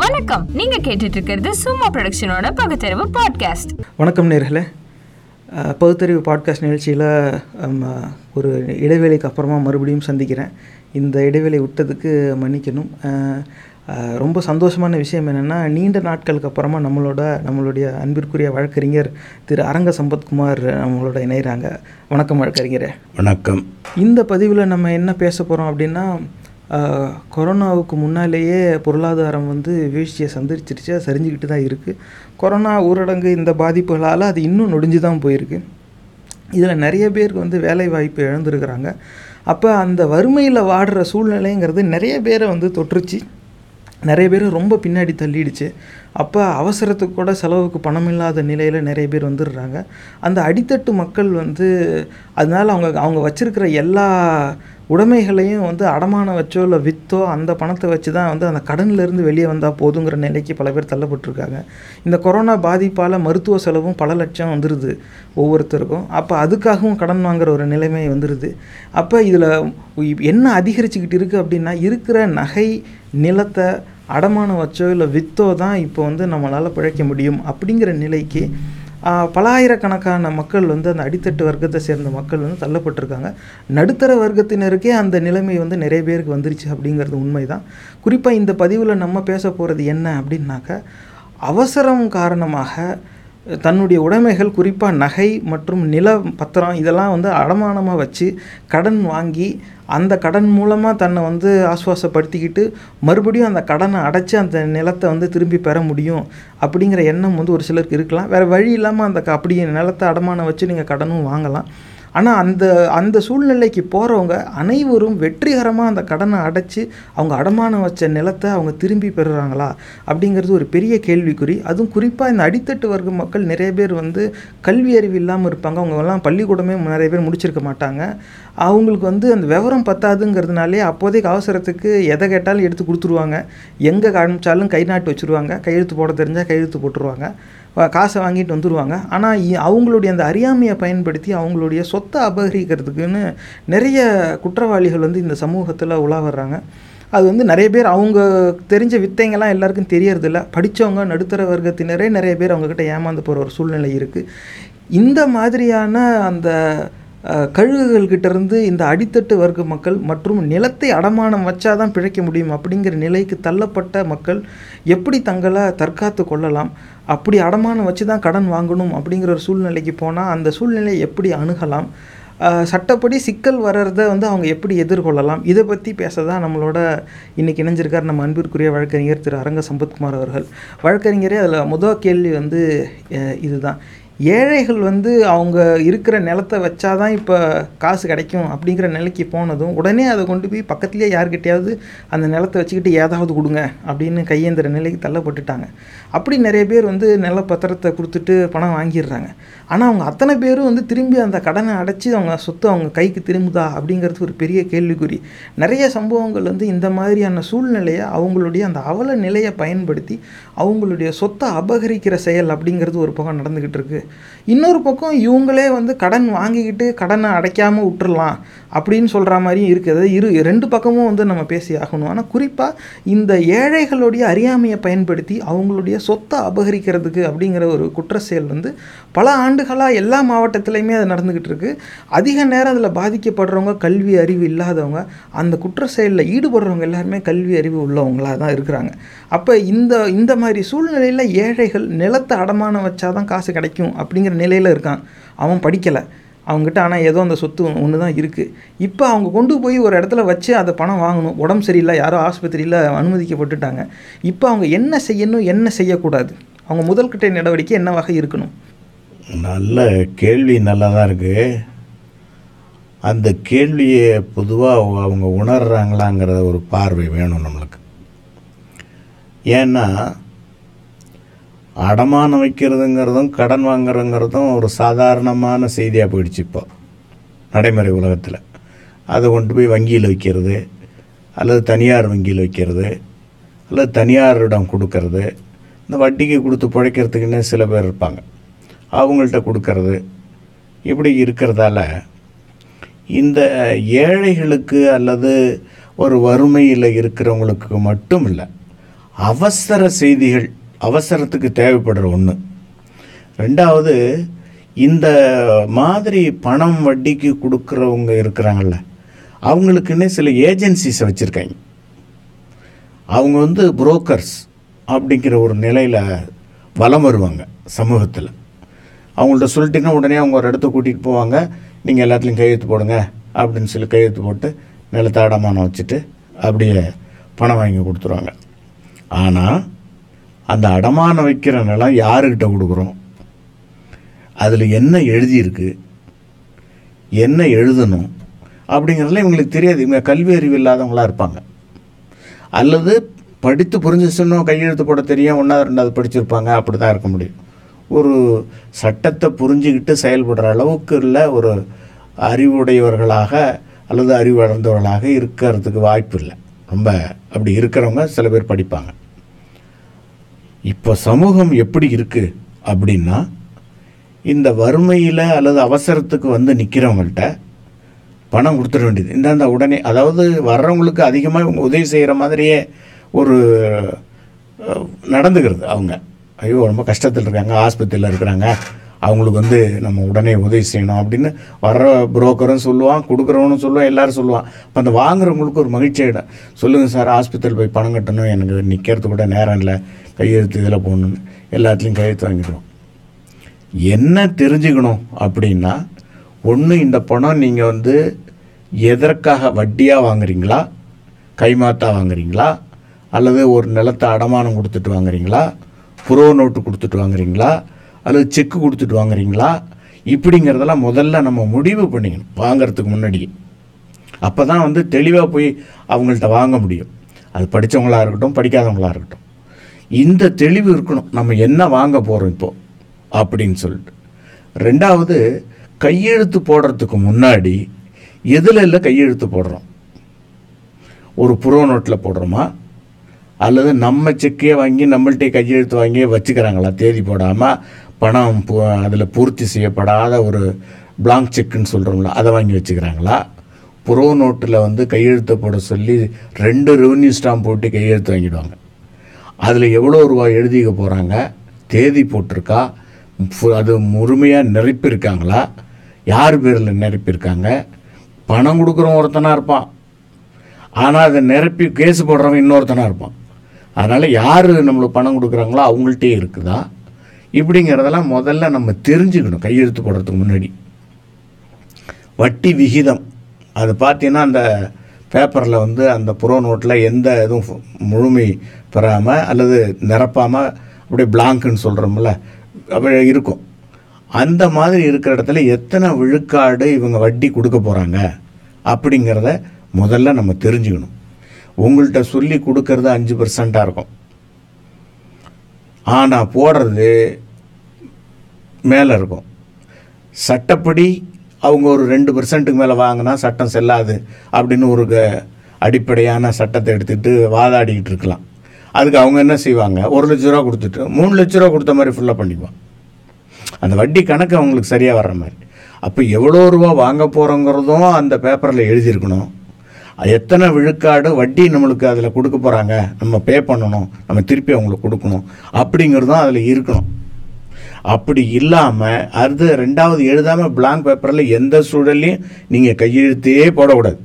வணக்கம். நீங்க கேட்டுட்டு இருக்கிறது சும்மா ப்ரொடக்ஷனோட பகுத்தறிவு பாட்காஸ்ட் வணக்கம் நேர்களே. பகுத்தறிவு பாட்காஸ்ட் நிகழ்ச்சியில் ஒரு இடைவேளைக்கு அப்புறமா மறுபடியும் சந்திக்கிறேன். இந்த இடைவேளை விட்டதுக்கு மன்னிக்கணும். ரொம்ப சந்தோஷமான விஷயம் என்னென்னா நீண்ட நாட்களுக்கு அப்புறமா நம்மளோட நம்மளுடைய அன்பிற்குரிய வழக்கறிஞர் திரு அரங்க சம்பத்குமார் நம்மளோட இணைகிறாங்க வணக்கம் வழக்கறிஞரே. வணக்கம். இந்த பதிவில் நம்ம என்ன பேச போகிறோம் அப்படின்னா கொரோனாவுக்கு முன்னாலேயே பொருளாதாரம் வந்து வீழ்ச்சியை சந்திச்சிருச்சு. அது சரிஞ்சுக்கிட்டு தான் இருக்குது கொரோனா ஊரடங்கு இந்த பாதிப்புகளால் அது இன்னும் நொடிஞ்சு தான் போயிருக்கு. இதில் நிறைய பேருக்கு வந்து வேலை வாய்ப்பு இழந்திருக்கிறாங்க. அப்போ அந்த வறுமையில் வாடுற சூழ்நிலைங்கிறது நிறைய பேரை வந்து தொற்றுச்சு. நிறைய பேர் ரொம்ப பின்னாடி தள்ளிடுச்சு. அப்போ அவசரத்துக்கு கூட செலவுக்கு பணம் இல்லாத நிலையில் நிறைய பேர் வந்துடுறாங்க. அந்த அடித்தட்டு மக்கள் வந்து அதனால் அவங்க அவங்க வச்சுருக்கிற எல்லா உடைமைகளையும் வந்து அடமானம் வச்சோ இல்லை விற்றோ அந்த பணத்தை வச்சு தான் வந்து அந்த கடன்லேருந்து வெளியே வந்தால் போதுங்கிற நிலைக்கு பல பேர் தள்ளப்பட்டிருக்காங்க. இந்த கொரோனா பாதிப்பால் மருத்துவ செலவும் பல லட்சம் வந்துடுது ஒவ்வொருத்தருக்கும். அப்போ அதுக்காகவும் கடன் வாங்குற ஒரு நிலைமை வந்துடுது அப்போ இதில் என்ன அதிகரிச்சுக்கிட்டு இருக்குது அப்படின்னா இருக்கிற நகை நிலத்தை அடமானம் வச்சோ இல்லை விற்றோ தான் இப்போ வந்து நம்மளால் பிழைக்க முடியும் அப்படிங்கிற நிலைக்கு பலாயிரக்கணக்கான மக்கள் வந்து அந்த அடித்தட்டு வர்க்கத்தை சேர்ந்த மக்கள் வந்து தள்ளப்பட்டிருக்காங்க. நடுத்தர வர்க்கத்தினருக்கே அந்த நிலைமை வந்து நிறைய பேருக்கு வந்துருச்சு அப்படிங்கிறது உண்மைதான். குறிப்பாக இந்த பதிவில் நம்ம பேச போகிறது என்ன அப்படின்னாக்க அவசரம் காரணமாக தன்னுடைய உடைமைகள் குறிப்பாக நகை மற்றும் நில பத்திரம் இதெல்லாம் வந்து அடமானமாக வச்சு கடன் வாங்கி அந்த கடன் மூலமாக தன்னை வந்து ஆசுவாசப்படுத்திக்கிட்டு மறுபடியும் அந்த கடனை அடைச்சி அந்த நிலத்தை வந்து திரும்பி பெற முடியும் அப்படிங்கிற எண்ணம் வந்து ஒரு சிலருக்கு இருக்கலாம். வேறு வழி இல்லாமல் அந்த க- அப்படியே நிலத்தை அடமானம் வச்சு நீங்கள் கடனும் வாங்கலாம். ஆனால் அந்த அந்த சூழ்நிலைக்கு போகிறவங்க அனைவரும் வெற்றிகரமாக அந்த கடனை அடைச்சி அவங்க அடமானம் வச்ச நிலத்தை அவங்க திரும்பி பெறுறாங்களா? அப்படிங்கிறது ஒரு பெரிய கேள்விக்குறி. அதுவும் குறிப்பாக இந்த அடித்தட்டு வர்க்க மக்கள் நிறைய பேர் வந்து கல்வி அறிவு இல்லாமல் இருப்பாங்க. அவங்கெல்லாம் பள்ளிக்கூடமே நிறைய பேர் முடிச்சிருக்க மாட்டாங்க. அவங்களுக்கு வந்து அந்த விவரம் பத்தாதுங்கிறதுனாலே அப்போதைக்கு அவசரத்துக்கு எதை கேட்டாலும் எடுத்து கொடுத்துருவாங்க. எங்கே காமிச்சாலும் கை நாட்டு வச்சுருவாங்க. கையெழுத்து போட தெரிஞ்சால் கையெழுத்து போட்டுருவாங்க. காசை வாங்கிட்டு வந்துடுவாங்க ஆனால் அவங்களுடைய அந்த அறியாமையை பயன்படுத்தி அவங்களுடைய சொத்தை அபகரிக்கிறதுக்குன்னு நிறைய குற்றவாளிகள் வந்து இந்த சமூகத்தில் உலா வர்றாங்க அது வந்து நிறைய பேர் அவங்க தெரிஞ்ச வித்தைங்கெல்லாம் எல்லாருக்கும் தெரியறதில்ல. படித்தவங்க நடுத்தர வர்க்கத்தினரே நிறைய பேர் அவங்கக்கிட்ட ஏமாந்து போகிற ஒரு சூழ்நிலை இருக்குது இந்த மாதிரியான அந்த அஹ், கழுகுகள்கிட்ட இருந்து இந்த அடித்தட்டு வர்க்க மக்கள் மற்றும் நிலத்தை அடமானம் வச்சாதான் பிழைக்க முடியும் அப்படிங்கிற நிலைக்கு தள்ளப்பட்ட மக்கள் எப்படி தங்களை தற்காத்து கொள்ளலாம்? அப்படி அடமானம் வச்சு தான் கடன் வாங்கணும் அப்படிங்கிற ஒரு சூழ்நிலைக்கு போனால் அந்த சூழ்நிலையை எப்படி அணுகலாம்? சட்டப்படி சிக்கல் வர்றத வந்து அவங்க எப்படி எதிர்கொள்ளலாம்? இதை பற்றி பேச தான் நம்மளோட இன்றைக்கி இணைஞ்சிருக்கார் நம்ம அன்பிற்குரிய வழக்கறிஞர் திரு அரங்க சம்பத்குமார் அவர்கள். வழக்கறிஞரே அதில் முதல் கேள்வி வந்து இதுதான். ஏழைகள் வந்து அவங்க இருக்கிற நிலத்தை வச்சாதான் இப்போ காசு கிடைக்கும் அப்படிங்கிற நிலைக்கு போனதும் உடனே அதை கொண்டு போய் பக்கத்துலேயே யாருக்கிட்டையாவது அந்த நிலத்தை வச்சுக்கிட்டு ஏதாவது கொடுங்க அப்படின்னு கையேந்திர நிலைக்கு தள்ளப்பட்டுட்டாங்க. அப்படி நிறைய பேர் வந்து நில பத்திரத்தை கொடுத்துட்டு பணம் வாங்கிடுறாங்க. ஆனால் அவங்க அத்தனை பேரும் வந்து திரும்பி அந்த கடனை அடைச்சி அவங்க சொத்து அவங்க கைக்கு திரும்புதா அப்படிங்கிறது ஒரு பெரிய கேள்விக்குறி. நிறைய சம்பவங்கள் வந்து இந்த மாதிரியான சூழ்நிலையை அவங்களுடைய அந்த அவல நிலையை பயன்படுத்தி அவங்களுடைய சொத்தை அபகரிக்கிற செயல் அப்படிங்கிறது ஒரு பக்கம் நடந்துக்கிட்டு இருக்குது இன்னொரு பக்கம் இவங்களே வந்து கடன் வாங்கிக்கிட்டு கடனை அடைக்காமல் விட்டுறலாம். அப்படின்னு சொல்கிற மாதிரியும் இருக்குது இரு ரெண்டு பக்கமும் வந்து நம்ம பேசி ஆகணும். ஆனால் குறிப்பாக இந்த ஏழைகளுடைய அறியாமையை பயன்படுத்தி அவங்களுடைய சொத்தை அபகரிக்கிறதுக்கு அப்படிங்கிற ஒரு குற்ற செயல் வந்து பல ஆண்டுகளாக எல்லா மாவட்டத்திலையுமே அது நடந்துக்கிட்டு இருக்குது அதிக நேரம் அதில் பாதிக்கப்படுறவங்க கல்வி அறிவு இல்லாதவங்க அந்த குற்ற செயலில் ஈடுபடுறவங்க எல்லாருமே கல்வி அறிவு உள்ளவங்களாக தான் இருக்கிறாங்க. அப்போ இந்த இந்த மாதிரி சூழ்நிலையில் ஏழைகள் நிலத்தை அடமானம் வச்சாதான் காசு கிடைக்கும் அப்படிங்கிற நிலையில் இருக்கான். அவன் படிக்கலை. அவங்ககிட்ட ஆனால் ஏதோ அந்த சொத்து ஒன்று தான் இருக்குது இப்போ அவங்க கொண்டு போய் ஒரு இடத்துல வச்சு அதை பணம் வாங்கணும். உடம்பு சரியில்லை யாரோ ஆஸ்பத்திரியில் அனுமதிக்கப்பட்டுட்டாங்க. இப்போ அவங்க என்ன செய்யணும் என்ன செய்யக்கூடாது? அவங்க முதல்கிட்ட நடவடிக்கை என்ன வகை இருக்கணும்? நல்ல கேள்வி நல்லா தான் இருக்குது அந்த கேள்வியை பொதுவாக அவங்க உணர்கிறாங்களாங்கிற ஒரு பார்வை வேணும் நம்மளுக்கு. ஏன்னா அடமானம் வைக்கிறதுங்கிறதும் கடன் வாங்குறதுங்கிறதும் ஒரு சாதாரணமான செய்தியாக போயிடுச்சு இப்போ நடைமுறை உலகத்தில். அதை கொண்டு போய் வங்கியில் வைக்கிறது அல்லது தனியார் வங்கியில் வைக்கிறது அல்லது தனியாரிடம் கொடுக்கறது. இந்த வட்டிக்கு கொடுத்து பிழைக்கிறதுக்குன்னே சில பேர் இருப்பாங்க. அவங்கள்ட்ட கொடுக்கறது. இப்படி இருக்கிறதால இந்த ஏழைகளுக்கு அல்லது ஒரு வறுமையில் இருக்கிறவங்களுக்கு மட்டும் இல்லை அவசர செய்திகள் அவசரத்துக்கு தேவைப்படுற ஒன்று ரெண்டாவது இந்த மாதிரி பணம் வட்டிக்கு கொடுக்குறவங்க இருக்கிறாங்கல்ல அவங்களுக்குன்னே சில ஏஜென்சிஸை வச்சுருக்காங்க. அவங்க வந்து புரோக்கர்ஸ் அப்படிங்கிற ஒரு நிலையில் வலம் வருவாங்க சமூகத்தில். அவங்கள்ட்ட சொல்லிட்டீங்கன்னா உடனே அவங்க ஒரு இடத்த கூட்டிகிட்டு போவாங்க. நீங்கள் எல்லாத்துலேயும் கையெழுத்து போடுங்க அப்படின்னு சொல்லி கையெழுத்து போட்டு நிலத்தை அடமானம் வச்சுட்டு அப்படியே பணம் வாங்கி கொடுத்துருவாங்க. ஆனால் அந்த அடமானம் வைக்கிற நிலம் யாருக்கிட்ட கொடுக்குறோம்? அதில் என்ன எழுதியிருக்கு? என்ன எழுதணும்? அப்படிங்கிறதுல இவங்களுக்கு தெரியாது. இவங்க கல்வி அறிவு இல்லாதவங்களா இருப்பாங்க. அல்லது படித்து புரிஞ்சிச்சுன்னு கையெழுத்து போட தெரியும் ஒன்றாவது ரெண்டாவது படிச்சிருப்பாங்க அப்படி தான் இருக்க முடியும். ஒரு சட்டத்தை புரிஞ்சுக்கிட்டு செயல்படுற அளவுக்கு இல்லை ஒரு அறிவுடையவர்களாக அல்லது அறிவு வளர்ந்தவர்களாக இருக்கிறதுக்கு வாய்ப்பு இல்லை. ரொம்ப அப்படி இருக்கிறவங்க சில பேர் படிப்பாங்க. இப்போ சமூகம் எப்படி இருக்குது அப்படின்னா இந்த வறுமையில் அல்லது அவசரத்துக்கு வந்து நிற்கிறவங்கள்ட்ட பணம் கொடுத்துட வேண்டியது. இந்தாந்த உடனே அதாவது வர்றவங்களுக்கு அதிகமாக இவங்க உதவி செய்கிற மாதிரியே ஒரு நடந்துக்கிறது அவங்க. ஐயோ ரொம்ப கஷ்டத்தில் இருக்காங்க ஆஸ்பத்திரியில் இருக்கிறாங்க. அவங்களுக்கு வந்து நம்ம உடனே உதவி செய்யணும் அப்படின்னு வர்ற புரோக்கரும் சொல்லுவான் கொடுக்குறவனும் சொல்லுவான் எல்லாரும் சொல்லுவான். இப்போ அந்த வாங்குறவங்களுக்கு ஒரு மகிழ்ச்சி ஆகிடும் சொல்லுங்கள் சார் ஆஸ்பத்திரியில் போய் பணம் கட்டணும் எனக்கு நிற்கிறது கூட நேரம் இல்லை. கையெழுத்து இதில் போடணுன்னு எல்லாத்துலேயும் கையெழுத்து வாங்கிடுவோம். என்ன தெரிஞ்சுக்கணும் அப்படின்னா ஒன்று இந்த பணம் நீங்கள் வந்து எதற்காக வட்டியாக வாங்குறீங்களா? கைமாத்தா வாங்குறீங்களா? அல்லது ஒரு நிலத்தை அடமானம் கொடுத்துட்டு வாங்குறீங்களா? புரோ நோட்டு கொடுத்துட்டு வாங்குறீங்களா? அல்லது செக்கு கொடுத்துட்டு வாங்குறீங்களா? இப்படிங்கிறதெல்லாம் முதல்ல நம்ம முடிவு பண்ணிக்கணும் வாங்குறதுக்கு முன்னாடி. அப்போ தான் வந்து தெளிவாக போய் அவங்கள்ட்ட வாங்க முடியும். அது படித்தவங்களாக இருக்கட்டும் படிக்காதவங்களா இருக்கட்டும். இந்த தெளிவு இருக்கணும். நம்ம என்ன வாங்க போகிறோம் இப்போது அப்படின்னு சொல்லிட்டு. ரெண்டாவது கையெழுத்து போடுறதுக்கு முன்னாடி எதில் இல்லை கையெழுத்து போடுறோம்? ஒரு புரோ நோட்டில் போடுறோமா? அல்லது நம்ம செக்கே வாங்கி நம்மள்கிட்ட கையெழுத்து வாங்கி வச்சுக்கிறாங்களா? தேதி போடாமல் பணம் அதில் பூர்த்தி செய்யப்படாத ஒரு பிளாங்க் செக்குன்னு சொல்கிறோம்ல அதை வாங்கி வச்சுக்கிறாங்களா? புரோ நோட்டில் வந்து கையெழுத்து போட சொல்லி ரெண்டு ரெவன்யூ ஸ்டாம்ப் போட்டு கையெழுத்து வாங்கிடுவாங்க. அதில் எவ்வளோ ரூபாய் எழுதிக்க போகிறாங்க தேதி போட்டிருக்கா? அது முழுமையாக நிரப்பியிருக்காங்களா? யார் பேரில் நிரப்பியிருக்காங்க? பணம் கொடுக்குறவன் ஒருத்தனாக இருப்பான். ஆனால் அதை நிரப்பி கேஸ் போடுறவன் இன்னொருத்தனாக இருப்பான். அதனால் யார் நம்மளுக்கு பணம் கொடுக்குறாங்களோ அவங்கள்ட்டே இருக்குதா? இப்படிங்கிறதெல்லாம் முதல்ல நம்ம தெரிஞ்சுக்கணும் கையெழுத்து போடுறதுக்கு முன்னாடி. வட்டி விகிதம். அது பார்த்தீங்கன்னா அந்த பேப்பரில் வந்து அந்த புறோ நோட்டில் எந்த இதுவும் ஃபு- முழுமை பெறாமல் அல்லது நிரப்பாமல் அப்படியே பிளாங்க்குன்னு சொல்கிறோம்ல அப்படி இருக்கும். அந்த மாதிரி இருக்கிற இடத்துல எத்தனை விழுக்காடு இவங்க வட்டி கொடுக்க போகிறாங்க அப்படிங்கிறத முதல்ல நம்ம தெரிஞ்சுக்கணும். உங்கள்கிட்ட சொல்லி கொடுக்கறது அஞ்சு பர்சண்ட்டாக இருக்கும். ஆனால் போடுறது மேலே இருக்கும். சட்டப்படி அவங்க ஒரு ரெண்டு பர்சன்ட்டுக்கு மேலே வாங்கினா சட்டம் செல்லாது அப்படின்னு ஒரு க- அடிப்படையான சட்டத்தை எடுத்துக்கிட்டு வாதாடிக்கிட்டு இருக்கலாம். அதுக்கு அவங்க என்ன செய்வாங்க? ஒரு லட்ச ரூபா கொடுத்துட்டு மூணு லட்ச ரூபா கொடுத்த மாதிரி ஃபுல்லாக பண்ணிப்பான். அந்த வட்டி கணக்கு அவங்களுக்கு சரியாக வர்ற மாதிரி. அப்போ எவ்வளோ ரூபா வாங்க போகிறோங்கிறதும் அந்த பேப்பரில் எழுதியிருக்கணும். எத்தனை விழுக்காடு வட்டி நம்மளுக்கு அதில் கொடுக்க போகிறாங்க நம்ம பே பண்ணணும். நம்ம திருப்பி அவங்களுக்கு கொடுக்கணும். அப்படிங்கிறதும் அதில் இருக்கணும். அப்படி இல்லாமல் அடுத்து ரெண்டாவது எழுதாமல் பிளாங்க் பேப்பரில் எந்த சூழல்லையும் நீங்கள் கையெழுத்தே போடக்கூடாது.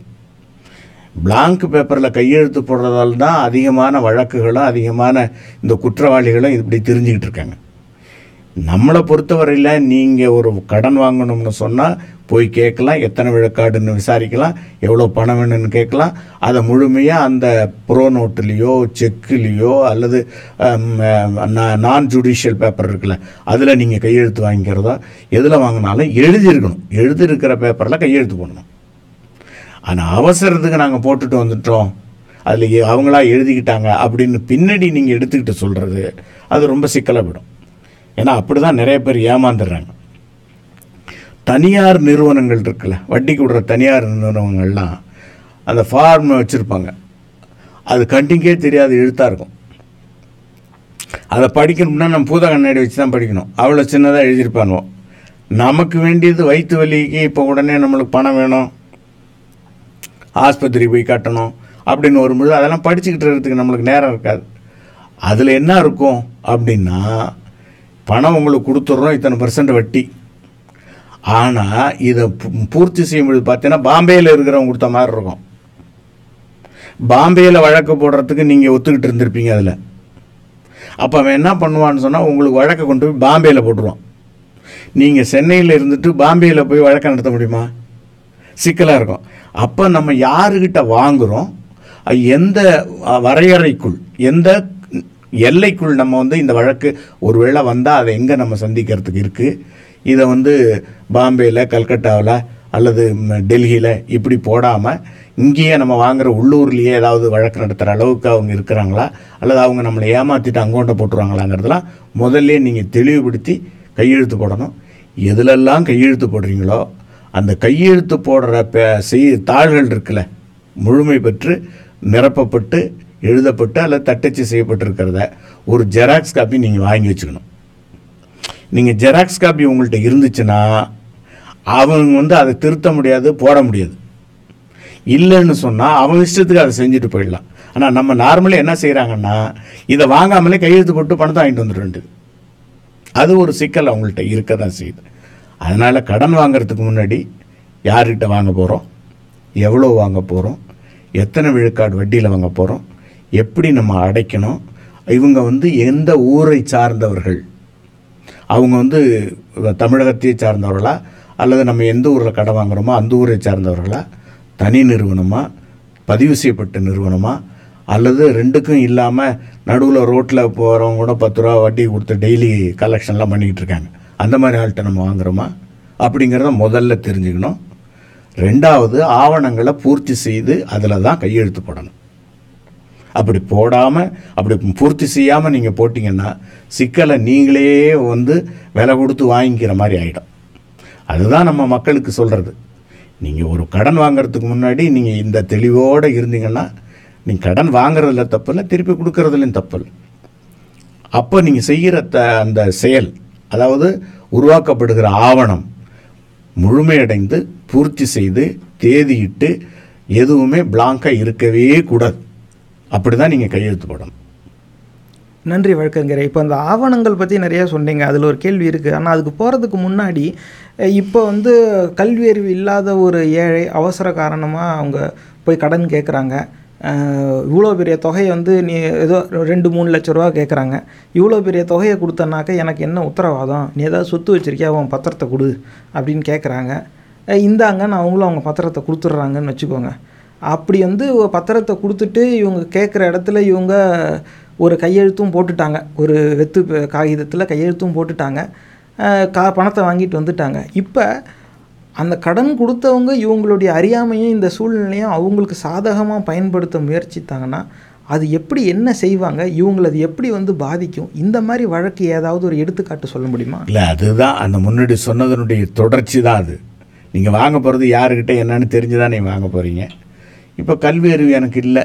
பிளாங்க் பேப்பரில் கையெழுத்து போடுறதால தான் அதிகமான வழக்குகளும் அதிகமான இந்த குற்றவாளிகளும் இப்படி தெரிஞ்சுக்கிட்டு இருக்காங்க. நம்மளை பொறுத்தவரையில் நீங்கள் ஒரு கடன் வாங்கணும்னு சொன்னால் போய் கேட்கலாம் எத்தனை விழுக்காடுன்னு விசாரிக்கலாம் எவ்வளோ பணம் வேணும்னு கேட்கலாம். அதை முழுமையாக அந்த ப்ரோ நோட்டுலேயோ செக்குலேயோ அல்லது நான் ஜுடிஷியல் பேப்பர் இருக்குல்ல அதில் நீங்கள் கையெழுத்து வாங்கிக்கிறதோ எதில் வாங்கினாலும் எழுதியிருக்கணும். எழுதியிருக்கிற பேப்பரில் கையெழுத்து போடணும். ஆனால் அவசரத்துக்கு நாங்கள் போட்டுட்டு வந்துட்டோம். அதில் அவங்களா எழுதிக்கிட்டாங்க அப்படின்னு பின்னாடி நீங்கள் எடுத்துக்கிட்டு சொல்கிறது அது ரொம்ப சிக்கலாக போயிடும் ஏன்னா அப்படி தான் நிறைய பேர் ஏமாந்துடுறாங்க. தனியார் நிறுவனங்கள் இருக்குல்ல வட்டி கொடுற தனியார் நிறுவனங்கள்லாம் அந்த ஃபார்ம் வச்சுருப்பாங்க. அது கண்டிங்கே தெரியாது எழுத்தாக இருக்கும். அதை படிக்கணும்னா நம்ம பூத கண்ணாடி வச்சு தான் படிக்கணும். அவ்வளோ சின்னதாக எழுதியிருப்பானுவோம் நமக்கு வேண்டியது வயிற்று வலிக்கு இப்போ உடனே நம்மளுக்கு பணம் வேணும். ஆஸ்பத்திரி போய் கட்டணும் அப்படின்னு வரும்பொழுது அதெல்லாம் படிச்சுக்கிட்டு இருக்கிறதுக்கு நம்மளுக்கு நேரம் இருக்காது. அதில் என்ன இருக்கும் அப்படின்னா பணம் உங்களுக்கு கொடுத்துட்றோம் இத்தனை பர்சன்ட் வட்டி. ஆனால் இதை பூர்த்தி செய்யும்போது பார்த்தீங்கன்னா பாம்பேயில் இருக்கிறவங்க கொடுத்த மாதிரி இருக்கும். பாம்பேயில் வழக்கு போடுறதுக்கு நீங்கள் ஒத்துக்கிட்டு இருந்திருப்பீங்க அதில். அப்போ அவன் என்ன பண்ணுவான்னு சொன்னால் உங்களுக்கு வழக்கை கொண்டு போய் பாம்பேயில் போட்டுருவான். நீங்கள் சென்னையில் இருந்துட்டு பாம்பேயில் போய் வழக்கை நடத்த முடியுமா? சிக்கலாக இருக்கும். அப்போ நம்ம யாருக்கிட்ட வாங்குகிறோம் எந்த வரையறைக்குள் எந்த எல்லைக்குள் நம்ம வந்து இந்த வழக்கு ஒருவேளை வந்தால் அதை எங்கே நம்ம சந்திக்கிறதுக்கு இருக்குது இதை வந்து பாம்பேயில் கல்கட்டாவில் அல்லது டெல்லியில் இப்படி போடாமல் இங்கேயே நம்ம வாங்குற உள்ளூர்லேயே ஏதாவது வழக்கு நடத்துகிற அளவுக்கு அவங்க இருக்கிறாங்களா? அல்லது அவங்க நம்மளை ஏமாற்றிட்டு அங்கோண்ட போட்டுருவாங்களாங்கிறதெல்லாம் முதல்ல நீங்கள் தெளிவுபடுத்தி கையெழுத்து போடணும். எதுலெல்லாம் கையெழுத்து போடுறீங்களோ அந்த கையெழுத்து போடுற பே செய் தாள்கள் இருக்குல்ல முழுமை பெற்று நிரப்பப்பட்டு எழுதப்பட்டு அல்லது தட்டச்சு செய்யப்பட்டிருக்கிறத ஒரு ஜெராக்ஸ் காப்பி நீங்கள் வாங்கி வச்சுக்கணும். நீங்கள் ஜெராக்ஸ் காப்பி உங்கள்கிட்ட இருந்துச்சுன்னா அவங்க வந்து அதை திருத்த முடியாது போட முடியாது. இல்லைன்னு சொன்னால் அவன் இஷ்டத்துக்கு அதை செஞ்சுட்டு போயிடலாம். ஆனால் நம்ம நார்மலி என்ன செய்கிறாங்கன்னா இதை வாங்காமலே கையெழுத்து போட்டு பணத்தை வாங்கிட்டு வந்துட அது ஒரு சிக்கல் அவங்கள்ட்ட இருக்க தான் செய்யுது. அதனால் கடன் வாங்கிறதுக்கு முன்னாடி யார்கிட்ட வாங்க போகிறோம் எவ்வளோ வாங்க போகிறோம் எத்தனை விழுக்காடு வட்டியில் வாங்க போகிறோம் எப்படி நம்ம அடைக்கணும்? இவங்க வந்து எந்த ஊரை சார்ந்தவர்கள்? அவங்க வந்து தமிழகத்தையே சார்ந்தவர்களா? அல்லது நம்ம எந்த ஊரில் கடை வாங்குறோமோ அந்த ஊரை சார்ந்தவர்களா? தனி நிறுவனமா? பதிவு செய்யப்பட்ட நிறுவனமா? அல்லது ரெண்டுக்கும் இல்லாமல் நடுவில் ரோட்டில் போகிறவங்க கூட பத்து ரூபா வட்டி கொடுத்து டெய்லி கலெக்ஷன்லாம் பண்ணிக்கிட்டு இருக்காங்க. அந்த மாதிரி ஆள்கிட்ட நம்ம வாங்குறோமா? அப்படிங்கிறத முதல்ல தெரிஞ்சுக்கணும். ரெண்டாவது ஆவணங்களை பூர்த்தி செய்து அதில் தான் கையெழுத்து போடணும். அப்படி போடாமல் அப்படி பூர்த்தி செய்யாமல் நீங்கள் போட்டிங்கன்னா சிக்கலை நீங்களே வந்து விலை கொடுத்து வாங்கிக்கிற மாதிரி ஆகிடும் அதுதான் நம்ம மக்களுக்கு சொல்கிறது நீங்கள் ஒரு கடன் வாங்குறதுக்கு முன்னாடி நீங்கள் இந்த தெளிவோடு இருந்தீங்கன்னா நீங்கள் கடன் வாங்குறதுல தப்பில்லை திருப்பி கொடுக்கறதுலையும் தப்பில்லை அப்போ நீங்கள் செய்கிற த அந்த செயல் அதாவது உருவாக்கப்படுகிற ஆவணம் முழுமையடைந்து பூர்த்தி செய்து தேதியிட்டு எதுவுமே பிளாங்காக இருக்கவே கூடாது. அப்படி தான் நீங்கள் கையெழுத்து போடணும். நன்றி வழக்கறிஞரே. இப்போ அந்த ஆவணங்கள் பற்றி நிறையா சொன்னீங்க. அதில் ஒரு கேள்வி இருக்குது ஆனால் அதுக்கு போகிறதுக்கு முன்னாடி இப்போ வந்து கல்வி அறிவு இல்லாத ஒரு ஏழை அவசர காரணமாக அவங்க போய் கடன் கேட்குறாங்க இவ்வளோ பெரிய தொகையை வந்து நீ ஏதோ ரெண்டு மூணு லட்ச ரூபா கேட்குறாங்க இவ்வளோ பெரிய தொகையை கொடுத்தனாக்க எனக்கு என்ன உத்தரவாதம்? நீ ஏதாவது சொத்து வச்சிருக்கியா? உன் பத்திரத்தை கொடு அப்படின்னு கேட்குறாங்க இந்தாங்க இந்தாங்கன்னு அவங்களும் அவங்க பத்திரத்தை கொடுத்துட்றாங்கன்னு வச்சுக்கோங்க. அப்படி வந்து பத்திரத்தை கொடுத்துட்டு இவங்க கேட்குற இடத்துல இவங்க ஒரு கையெழுத்தும் போட்டுட்டாங்க. ஒரு வெத்து காகிதத்தில் கையெழுத்தும் போட்டுட்டாங்க. கா பணத்தை வாங்கிட்டு வந்துட்டாங்க. இப்போ அந்த கடன் கொடுத்தவங்க இவங்களுடைய அறியாமையும் இந்த சூழ்நிலையும் அவங்களுக்கு சாதகமாக பயன்படுத்த முயற்சித்தாங்கன்னா அது எப்படி என்ன செய்வாங்க? இவங்களை அது எப்படி வந்து பாதிக்கும்? இந்த மாதிரி வழக்கு ஏதாவது ஒரு எடுத்துக்காட்டு சொல்ல முடியுமா? இல்லை அதுதான் அந்த முன்னாடி சொன்னதனுடைய தொடர்ச்சி தான் அது. நீங்கள் வாங்க போகிறது யாருக்கிட்ட என்னன்னு தெரிஞ்சு தான் நீங்கள் வாங்க போகிறீங்க இப்போ கல்வி அறிவு எனக்கு இல்லை.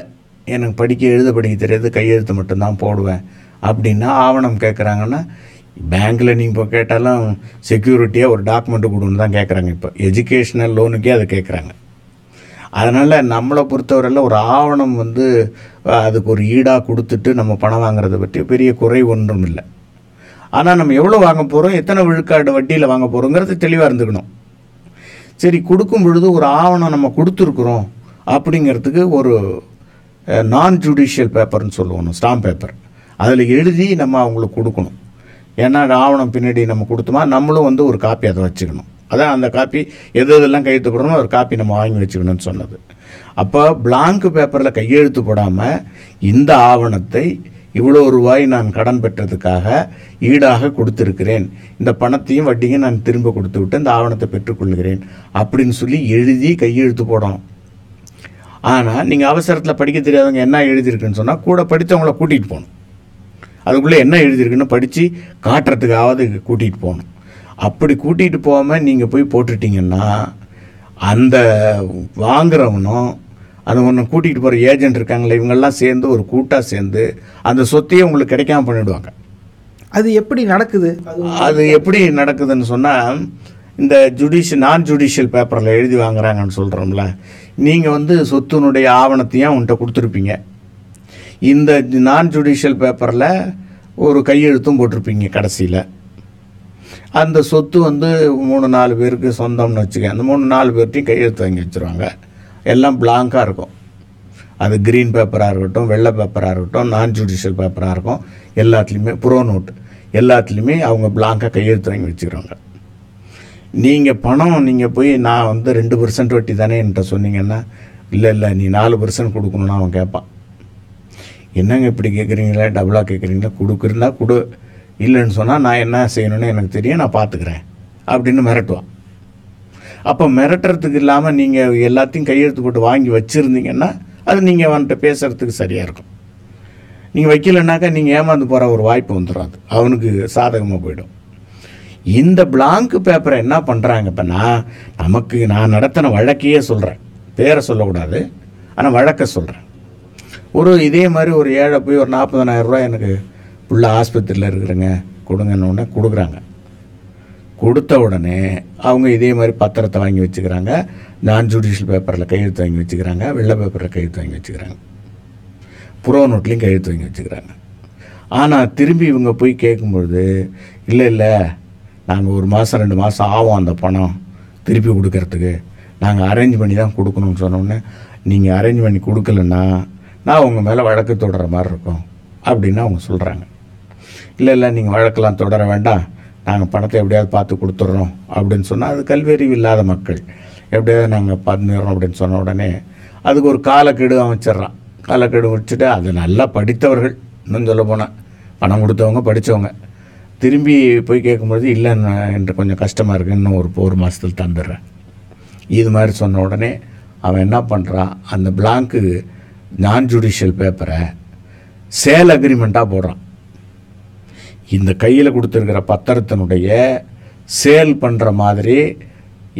எனக்கு படிக்க எழுத படிக்க தெரியாது. கையெழுத்து மட்டும்தான் போடுவேன். அப்படின்னா ஆவணம் கேட்குறாங்கன்னா பேங்க்கில் நீங்கள் இப்போ கேட்டாலும் செக்யூரிட்டியாக ஒரு டாக்குமெண்ட்டு கொடுன்னு தான் கேட்குறாங்க இப்போ. எஜுகேஷ்னல் லோனுக்கே அதை கேட்குறாங்க அதனால் நம்மளை பொறுத்தவரையில் ஒரு ஆவணம் வந்து அதுக்கு ஒரு ஈடாக கொடுத்துட்டு நம்ம பணம் வாங்குறதை பற்றி பெரிய குறை ஒன்றும் இல்லை. ஆனால் நம்ம எவ்வளோ வாங்க போகிறோம் எத்தனை விழுக்காடு வட்டியில் வாங்க போகிறோங்கிறது தெளிவாக இருந்துக்கணும். சரி கொடுக்கும் பொழுது ஒரு ஆவணம் நம்ம கொடுத்துருக்குறோம். அப்படிங்கிறதுக்கு ஒரு நான் ஜுடிஷியல் பேப்பர்னு சொல்லுவோம் ஸ்டாம்ப் பேப்பர் அதில் எழுதி நம்ம அவங்களுக்கு கொடுக்கணும். ஏன்னா ஆவணம் பின்னாடி நம்ம கொடுத்தோமா நம்மளும் வந்து ஒரு காப்பி அதை வச்சுக்கணும். அதான் அந்த காப்பி எது எதெல்லாம் கையெழுத்து போடணும் ஒரு காப்பி நம்ம வாங்கி வச்சுக்கணும்னு சொன்னது. அப்போ பிளாங்க் பேப்பரில் கையெழுத்து போடாமல் இந்த ஆவணத்தை இவ்வளோ ரூபாய் நான் கடன் பெற்றதுக்காக ஈடாக கொடுத்துருக்கிறேன். இந்த பணத்தையும் வட்டியும் நான் திரும்ப கொடுத்து விட்டு இந்த ஆவணத்தை பெற்றுக்கொள்கிறேன். அப்படின்னு சொல்லி எழுதி கையெழுத்து போடணும். ஆனால் நீங்கள் அவசரத்தில் படிக்க தெரியாதவங்க என்ன எழுதியிருக்குன்னு சொன்னால் கூட படித்தவங்கள கூட்டிகிட்டு போகணும். அதுக்குள்ளே என்ன எழுதியிருக்குன்னு படித்து காட்டுறதுக்காவது கூட்டிகிட்டு போகணும். அப்படி கூட்டிகிட்டு போகாமல் நீங்கள் போய் போட்டுட்டீங்கன்னா அந்த வாங்குறவனும் அது ஒன்று கூட்டிகிட்டு போகிற ஏஜென்ட் இருக்காங்களே இவங்கெல்லாம் சேர்ந்து ஒரு கூட்டாக சேர்ந்து அந்த சொத்தையே உங்களுக்கு கிடைக்காம பண்ணிடுவாங்க. அது எப்படி நடக்குது? அது அது எப்படி நடக்குதுன்னு சொன்னால் இந்த ஜுடிஷியல் நான் ஜுடிஷியல் பேப்பரில் எழுதி வாங்குறாங்கன்னு சொல்கிறோம்ல நீங்கள் வந்து சொத்துனுடைய ஆவணத்தையும் அவன்கிட்ட கொடுத்துருப்பீங்க. இந்த நான் ஜுடிஷியல் பேப்பரில் ஒரு கையெழுத்தும் போட்டிருப்பீங்க கடைசியில். அந்த சொத்து வந்து மூணு நாலு பேருக்கு சொந்தம்னு வச்சுக்க அந்த மூணு நாலு பேர்ட்டையும் கையெழுத்து வாங்கி வச்சுருவாங்க. எல்லாம் பிளாங்காக இருக்கும். அது க்ரீன் பேப்பராக இருக்கட்டும் வெள்ளை பேப்பராக இருக்கட்டும் நான் ஜுடிஷியல் பேப்பராக இருக்கும். எல்லாத்துலேயுமே ப்ரோ நோட் எல்லாத்துலேயுமே அவங்க பிளாங்காக கையெழுத்து வாங்கி வச்சுக்கிறாங்க. நீங்கள் பணம் நீங்கள் போய் நான் வந்து ரெண்டு பர்சன்ட் வட்டி தானே என்கிட்ட சொன்னீங்கன்னா இல்லை இல்லை நீ நாலு பர்சன்ட் கொடுக்கணும்னு அவன் கேட்பான் என்னங்க இப்படி கேட்குறீங்களா டபுளாக கேட்குறீங்களா கொடுக்குறதா கொடு. இல்லைன்னு சொன்னால் நான் என்ன செய்யணும்னு எனக்கு தெரியும் நான் பார்த்துக்கிறேன் அப்படின்னு மிரட்டுவான். அப்போ மிரட்டுறதுக்கு இல்லாமல் நீங்கள் எல்லாத்தையும் கையெழுத்து போட்டு வாங்கி வச்சுருந்தீங்கன்னா அது நீங்கள் வந்துட்டு பேசுகிறதுக்கு சரியாக இருக்கும். நீங்கள் வைக்கலைன்னாக்கா நீங்கள் ஏமாந்து போகிற ஒரு வாய்ப்பு வந்துடும் அது. அவனுக்கு சாதகமாக போயிடும். இந்த பிளாங்க் பேப்பரை என்ன பண்ணுறாங்க இப்போ நமக்கு நான் நடத்தின வழக்கையே சொல்கிறேன் பேரை சொல்லக்கூடாது ஆனால் வழக்கை சொல்கிறேன் ஒரு இதே மாதிரி ஒரு ஏழை போய் ஒரு 40000 எனக்கு புள்ள ஆஸ்பத்திரியில் இருக்கிறேங்க கொடுங்கன்னு உடனே கொடுக்குறாங்க. கொடுத்த உடனே அவங்க இதே மாதிரி பத்திரத்தை வாங்கி வச்சுக்கிறாங்க நான் ஜுடிஷியல் பேப்பரில் கையெழுத்து வாங்கி வச்சுக்கிறாங்க வெள்ளை பேப்பரில் கையெழுத்து வாங்கி வச்சுக்கிறாங்க. புறோ நோட்லேயும் கையெழுத்து வாங்கி வச்சுக்கிறாங்க. ஆனால் திரும்பி இவங்க போய் கேட்கும்பொழுது இல்லை இல்லை நாங்கள் ஒரு மாதம் ரெண்டு மாதம் ஆகும் அந்த பணம் திருப்பி கொடுக்கறதுக்கு. நாங்கள் அரேஞ்ச் பண்ணி தான் கொடுக்கணும்னு சொன்னோடனே நீங்கள் அரேஞ்ச் பண்ணி கொடுக்கலன்னா நான் உங்கள் மேலே வழக்கு தொடர மாதிரி இருக்கும் அப்படின்னு அவங்க சொல்கிறாங்க இல்லை இல்லை நீங்கள் வழக்கெல்லாம் தொடர வேண்டாம். நாங்கள் பணத்தை எப்படியாவது பார்த்து கொடுத்துட்றோம் அப்படின்னு சொன்னால் அது கல்வியறிவு இல்லாத மக்கள். எப்படியாவது நாங்கள் பண்ணிடுறோம் அப்படின்னு சொன்ன உடனே அதுக்கு ஒரு காலக்கெடு அமைச்சிட்றான். காலக்கெடு வச்சுட்டு அது நல்லா படித்தவர்கள் இன்னும் சொல்ல போனால் பணம் கொடுத்தவங்க படித்தவங்க திரும்பி போய் கேட்கும்பொழுது இல்லை நான் கொஞ்சம் கஷ்டமாக இருக்குது இன்னும் ஒரு ஒரு மாதத்தில் தந்துடுறேன். இது மாதிரி சொன்ன உடனே அவன் என்ன பண்ணுறான் அந்த பிளாங்க்கு நான் ஜுடிஷியல் பேப்பரை சேல் அக்ரிமெண்ட்டாக போடுறான். இந்த கையில் கொடுத்துருக்கிற பத்திரத்தினுடைய சேல் பண்ணுற மாதிரி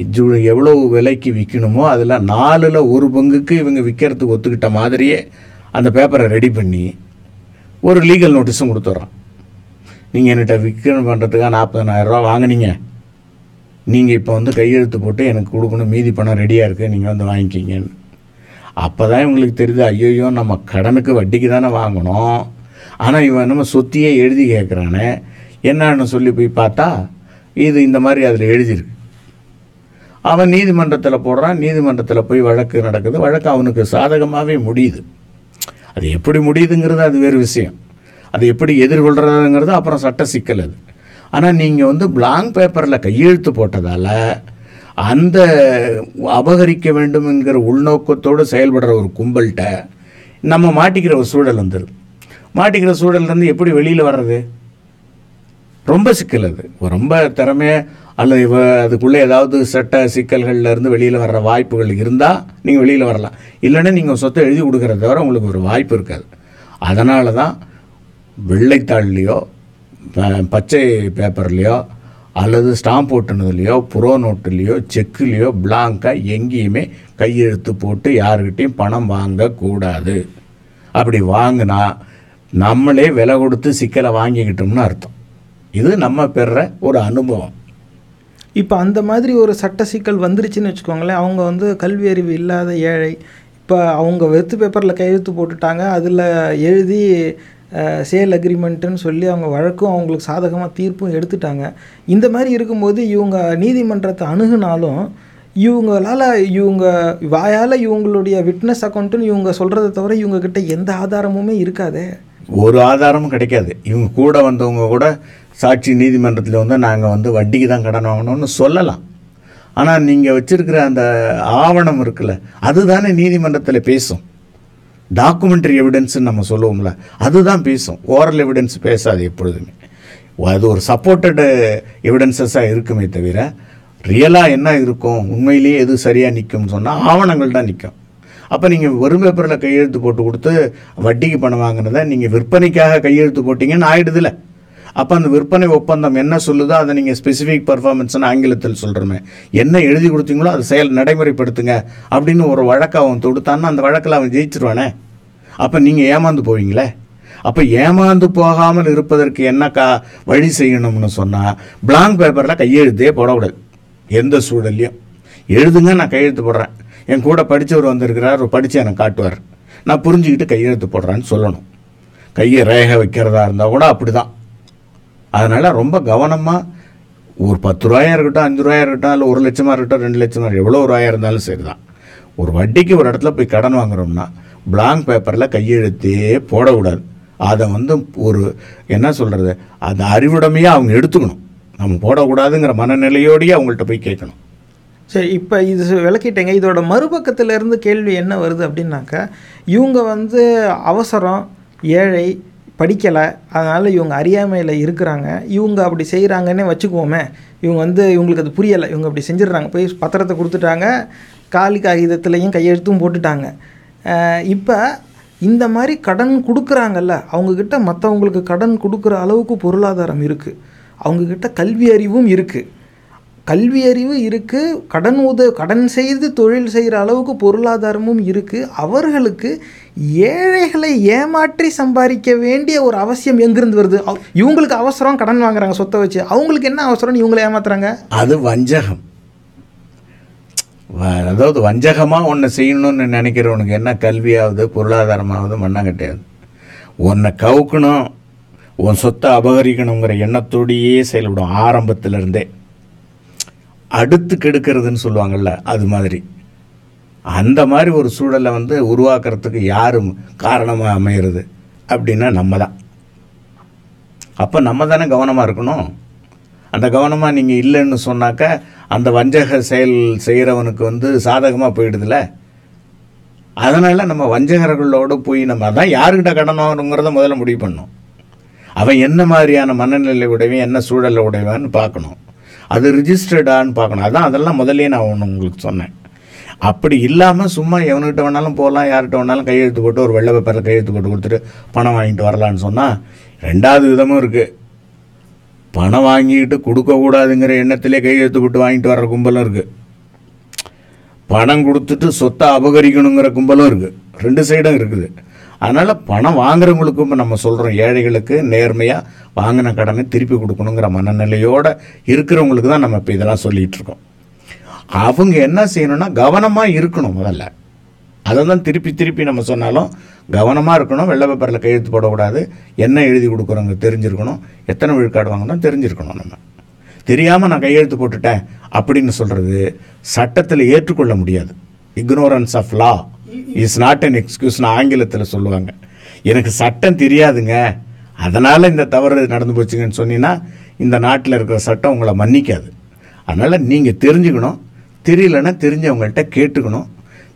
இது எவ்வளோ விலைக்கு விற்கணுமோ அதில் நாலில் ஒரு பங்குக்கு இவங்க விற்கிறதுக்கு ஒத்துக்கிட்ட மாதிரியே அந்த பேப்பரை ரெடி பண்ணி ஒரு லீகல் நோட்டீஸும் கொடுத்துட்றான். நீங்கள் என்கிட்ட விற்கணும் பண்ணுறதுக்காக நாற்பதனாயிரரூவா வாங்குனீங்க. நீங்கள் இப்போ வந்து கையெழுத்து போட்டு எனக்கு கொடுக்கணும் மீதி பணம் ரெடியாக இருக்குது நீங்கள் வந்து வாங்கிக்கிங்கன்னு. அப்போ தான் இவங்களுக்கு தெரியுது ஐயோயோ நம்ம கடனுக்கு வட்டிக்கு தானே வாங்கணும். ஆனால் இவன் நம்ம சொத்தியே எழுதி கேட்குறானே என்னன்னு சொல்லி போய் பார்த்தா இது இந்த மாதிரி அதில் எழுதியிருக்கு. அவன் நீதிமன்றத்தில் போடுறான் நீதிமன்றத்தில் போய் வழக்கு நடக்குது. வழக்கு அவனுக்கு சாதகமாகவே முடியுது. அது எப்படி முடியுதுங்கிறது அது வேறு விஷயம். அது எப்படி எதிர்கொள்கிறதுங்கிறது அப்புறம் சட்ட சிக்கல் அது. ஆனால் நீங்கள் வந்து பிளாங்க் பேப்பரில் கையெழுத்து போட்டதால் அந்த அபகரிக்க வேண்டும் என்கிற உள்நோக்கத்தோடு செயல்படுற ஒரு கும்பல்கிட்ட நம்ம மாட்டிக்கிற ஒரு சூழல் வந்துடுது மாட்டிக்கிற சூழல்லேருந்து எப்படி வெளியில் வர்றது? ரொம்ப சிக்கல் அது. ரொம்ப திறமைய அல்லது இவ அதுக்குள்ளே ஏதாவது சட்ட சிக்கல்கள்ல இருந்து வெளியில் வர்ற வாய்ப்புகள் இருந்தால் நீங்கள் வெளியில் வரலாம். இல்லைன்னா நீங்கள் சொத்தை எழுதி கொடுக்குறத தவிர உங்களுக்கு ஒரு வாய்ப்பு இருக்காது. அதனால தான் வெள்ளைத்தாள்லேயோ ப- பச்சை பேப்பர்லேயோ அல்லது ஸ்டாம்ப் ஓட்டுனதுலையோ புரோ நோட்டுலேயோ செக்குலேயோ பிளாங்காக எங்கேயுமே கையெழுத்து போட்டு யாருக்கிட்டையும் பணம் வாங்கக்கூடாது. அப்படி வாங்கினா நம்மளே விலை கொடுத்து சிக்கலை வாங்கிக்கிட்டோம்னு அர்த்தம். இது நம்ம பெற ஒரு அனுபவம். இப்போ அந்த மாதிரி ஒரு சட்ட சிக்கல் வந்துருச்சுன்னு வச்சுக்கோங்களேன். அவங்க வந்து கல்வி அறிவு இல்லாத ஏழை. இப்போ அவங்க வெத்து பேப்பரில் கையெழுத்து போட்டுட்டாங்க. அதில் எழுதி சேல் அக்ரிமெண்ட்டுன்னு சொல்லி அவங்க வழக்கும் அவங்களுக்கு சாதகமாக தீர்ப்பும் எடுத்துட்டாங்க. இந்த மாதிரி இருக்கும்போது இவங்க நீதிமன்றத்தை அணுகுனாலும் இவங்களால் இவங்க வாயால் இவங்களுடைய விட்னஸ் அக்கௌண்ட்டுன்னு இவங்க சொல்கிறத தவிர இவங்கக்கிட்ட எந்த ஆதாரமுமே இருக்காதே. ஒரு ஆதாரமும் கிடைக்காது. இவங்க கூட வந்தவங்க கூட சாட்சி நீதிமன்றத்தில் வந்து நாங்கள் வந்து வட்டிக்கு தான் கடன் வாங்கினோம்னு சொல்லலாம். ஆனால் நீங்கள் வச்சுருக்கிற அந்த ஆவணம் இருக்குல்ல அதுதானே நீதிமன்றத்தில் பேசும். டாக்குமெண்ட்ரி எவிடன்ஸ்னு நம்ம சொல்லுவோம்ல அதுதான் பேசும். ஓரல் எவிடன்ஸ் பேசாது எப்பொழுதுமே. அது ஒரு சப்போர்ட்டடு எவிடன்சஸாக இருக்குமே தவிர ரியலாக என்ன இருக்கும் உண்மையிலேயே எது சரியாக நிற்கும்னு சொன்னால் ஆவணங்கள் தான் நிற்கும் அப்போ நீங்கள் வெறும் பேப்பரில் கையெழுத்து போட்டு கொடுத்து வட்டிக்கு பணம் வாங்கினதை நீங்கள் விற்பனைக்காக கையெழுத்து போட்டிங்கன்னு ஆயிடுதுல. அப்போ அந்த விற்பனை ஒப்பந்தம் என்ன சொல்லுதோ அதை நீங்கள் ஸ்பெசிஃபிக் பர்ஃபார்மன்ஸ்னு ஆங்கிலத்தில் சொல்கிறோமே என்ன எழுதி கொடுத்தீங்களோ அதை செயல் நடைமுறைப்படுத்துங்க அப்படின்னு ஒரு வழக்கு அவன் தொடுத்தான்னா அந்த வழக்கில் அவன் ஜெயிச்சிருவானே. அப்போ நீங்கள் ஏமாந்து போவீங்களே. அப்போ ஏமாந்து போகாமல் இருப்பதற்கு என்ன கா வழி செய்யணும்னு சொன்னால் பிளாங்க் பேப்பரில் கையெழுத்தே போடக்கூடாது. எந்த சூழல்லையும். எழுதுங்க நான் கையெழுத்து போடுறேன். என் கூட படித்தவர் வந்திருக்கிறார் படித்து எனக்கு காட்டுவார். நான் புரிஞ்சுக்கிட்டு கையெழுத்து போடுறேன்னு சொல்லணும். கையை ரேகை வைக்கிறதா இருந்தால் கூட அப்படி தான் அதனால் ரொம்ப கவனமாக ஒரு பத்து ரூபாயாக இருக்கட்டும் அஞ்சு ரூபாயாக இருக்கட்டும் இல்லை ஒரு லட்சமாக இருக்கட்டும் ரெண்டு லட்சமாக இருக்கட்டும் எவ்வளோ ரூபாயாக இருந்தாலும் சரி தான் ஒரு வட்டிக்கு ஒரு இடத்துல போய் கடன் வாங்குறோம்னா பிளாங்க் பேப்பரில் கையெழுத்தே போடக்கூடாது. அதை வந்து ஒரு என்ன சொல்கிறது அந்த அறிவுடமையாக அவங்க எடுத்துக்கணும். நம்ம போடக்கூடாதுங்கிற மனநிலையோடயே அவங்கள்ட்ட போய் கேட்கணும். சரி இப்போ இது விளக்கிட்டேங்க. இதோட மறுபக்கத்துல இருந்து கேள்வி என்ன வருது அப்படின்னாக்கா இவங்க வந்து அவசரம் ஏழை படிக்கலை. அதனால் இவங்க அறியாமையில் இருக்கிறாங்க. இவங்க அப்படி செய்கிறாங்கன்னே வச்சுக்குவோமே. இவங்க வந்து இவங்களுக்கு அது புரியலை. இவங்க அப்படி செஞ்சிடுறாங்க. போய் பத்திரத்தை கொடுத்துட்டாங்க. காலி காகிதத்துலேயும் கையெழுத்தும் போட்டுட்டாங்க. இப்போ இந்த மாதிரி கடன் கொடுக்குறாங்கல்ல அவங்கக்கிட்ட மற்றவங்களுக்கு கடன் கொடுக்குற அளவுக்கு பொருளாதாரம் இருக்குது அவங்கக்கிட்ட கல்வி அறிவும் இருக்குது கல்வி அறிவு இருக்குது கடன் உத கடன் செய்து தொழில் செய்கிற அளவுக்கு பொருளாதாரமும் இருக்குது அவர்களுக்கு ஏழைகளை ஏமாற்றி சம்பாதிக்க வேண்டிய ஒரு அவசியம் எங்கிருந்து வருது? இவங்களுக்கு அவசரம் கடன் வாங்குறாங்க சொத்தை வச்சு. அவங்களுக்கு என்ன அவசரம்னு இவங்களை ஏமாத்துறாங்க? அது வஞ்சகம். அதாவது வஞ்சகமாக ஒன்று செய்யணும்னு நினைக்கிறவனுக்கு என்ன கல்வியாவது பொருளாதாரமாவது மண்ணாங்கட்டையாது உன்னை கவுக்கணும் உன் சொத்தை அபகரிக்கணுங்கிற எண்ணத்தோடையே செயல்படும். ஆரம்பத்திலிருந்தே. அடுத்து கெடுக்கிறதுன்னு சொல்லுவாங்கள்ல அது மாதிரி. அந்த மாதிரி ஒரு சூழலை வந்து உருவாக்குறதுக்கு யாரும் காரணமாக அமையிறது அப்படின்னா நம்ம தான் அப்போ நம்ம தானே கவனமாக இருக்கணும். அந்த கவனமாக நீங்கள் இல்லைன்னு சொன்னாக்க அந்த வஞ்சக செயல் செய்கிறவனுக்கு வந்து சாதகமாக போயிடுதுல. அதனால் நம்ம வஞ்சகர்களோடு போய் நம்ம அதான் யாருக்கிட்ட கடன் வாங்கணுங்கிறத முதல்ல முடிவு பண்ணணும். அவன் என்ன மாதிரியான மனநிலை உடையவன் என்ன சூழலை உடையவான்னு பார்க்கணும். அது ரிஜிஸ்டர்டான்னு பார்க்கணும். அதான் அதெல்லாம் முதல்லயே நான் ஒன்று உங்களுக்கு சொன்னேன். அப்படி இல்லாமல் சும்மா எவனுக்கிட்ட வேணாலும் போகலாம் யார்கிட்ட வேணாலும் கையெழுத்து போட்டு ஒரு வெள்ளை பேப்பரில் கையெழுத்து போட்டு கொடுத்துட்டு பணம் வாங்கிட்டு வரலான்னு சொன்னால் ரெண்டாவது விதமும் இருக்குது பணம் வாங்கிட்டு கொடுக்கக்கூடாதுங்கிற எண்ணத்திலே கையெழுத்து போட்டு வாங்கிட்டு வர்ற கும்பலும் இருக்குது பணம் கொடுத்துட்டு சொத்தை அபகரிக்கணுங்கிற கும்பலும் இருக்குது ரெண்டு சைடும் இருக்குது. அதனால் பணம் வாங்குறவங்களுக்கும் இப்போ நம்ம சொல்கிறோம் ஏழைகளுக்கு நேர்மையாக வாங்கின கடனை திருப்பி கொடுக்கணுங்கிற மனநிலையோடு இருக்கிறவங்களுக்கு தான் நம்ம இப்போ இதெல்லாம் சொல்லிகிட்டு இருக்கோம். அவங்க என்ன செய்யணும்னா கவனமாக இருக்கணும் முதல்ல. அதை தான் திருப்பி திருப்பி நம்ம சொன்னாலும் கவனமாக இருக்கணும் வெள்ளை பேப்பரில் கையெழுத்து போடக்கூடாது என்ன எழுதி கொடுக்குறவங்க தெரிஞ்சிருக்கணும் எத்தனை விழுக்காடு வாங்கணும் தெரிஞ்சிருக்கணும் நம்ம. தெரியாமல் நான் கையெழுத்து போட்டுட்டேன் அப்படின்னு சொல்கிறது சட்டத்தில் ஏற்றுக்கொள்ள முடியாது. Ignorance of law is not an எக்ஸ்கியூஸ்னு ஆங்கிலத்தில் சொல்லுவாங்க. எனக்கு சட்டம் தெரியாதுங்க. அதனால் இந்த தவறு நடந்து போச்சுங்கன்னு சொன்னீங்கன்னா இந்த நாட்டில் இருக்கிற சட்டம் உங்களை மன்னிக்காது. அதனால் நீங்கள் தெரிஞ்சுக்கணும் தெரியலன்னா தெரிஞ்சவங்கள்ட்ட கேட்டுக்கணும்.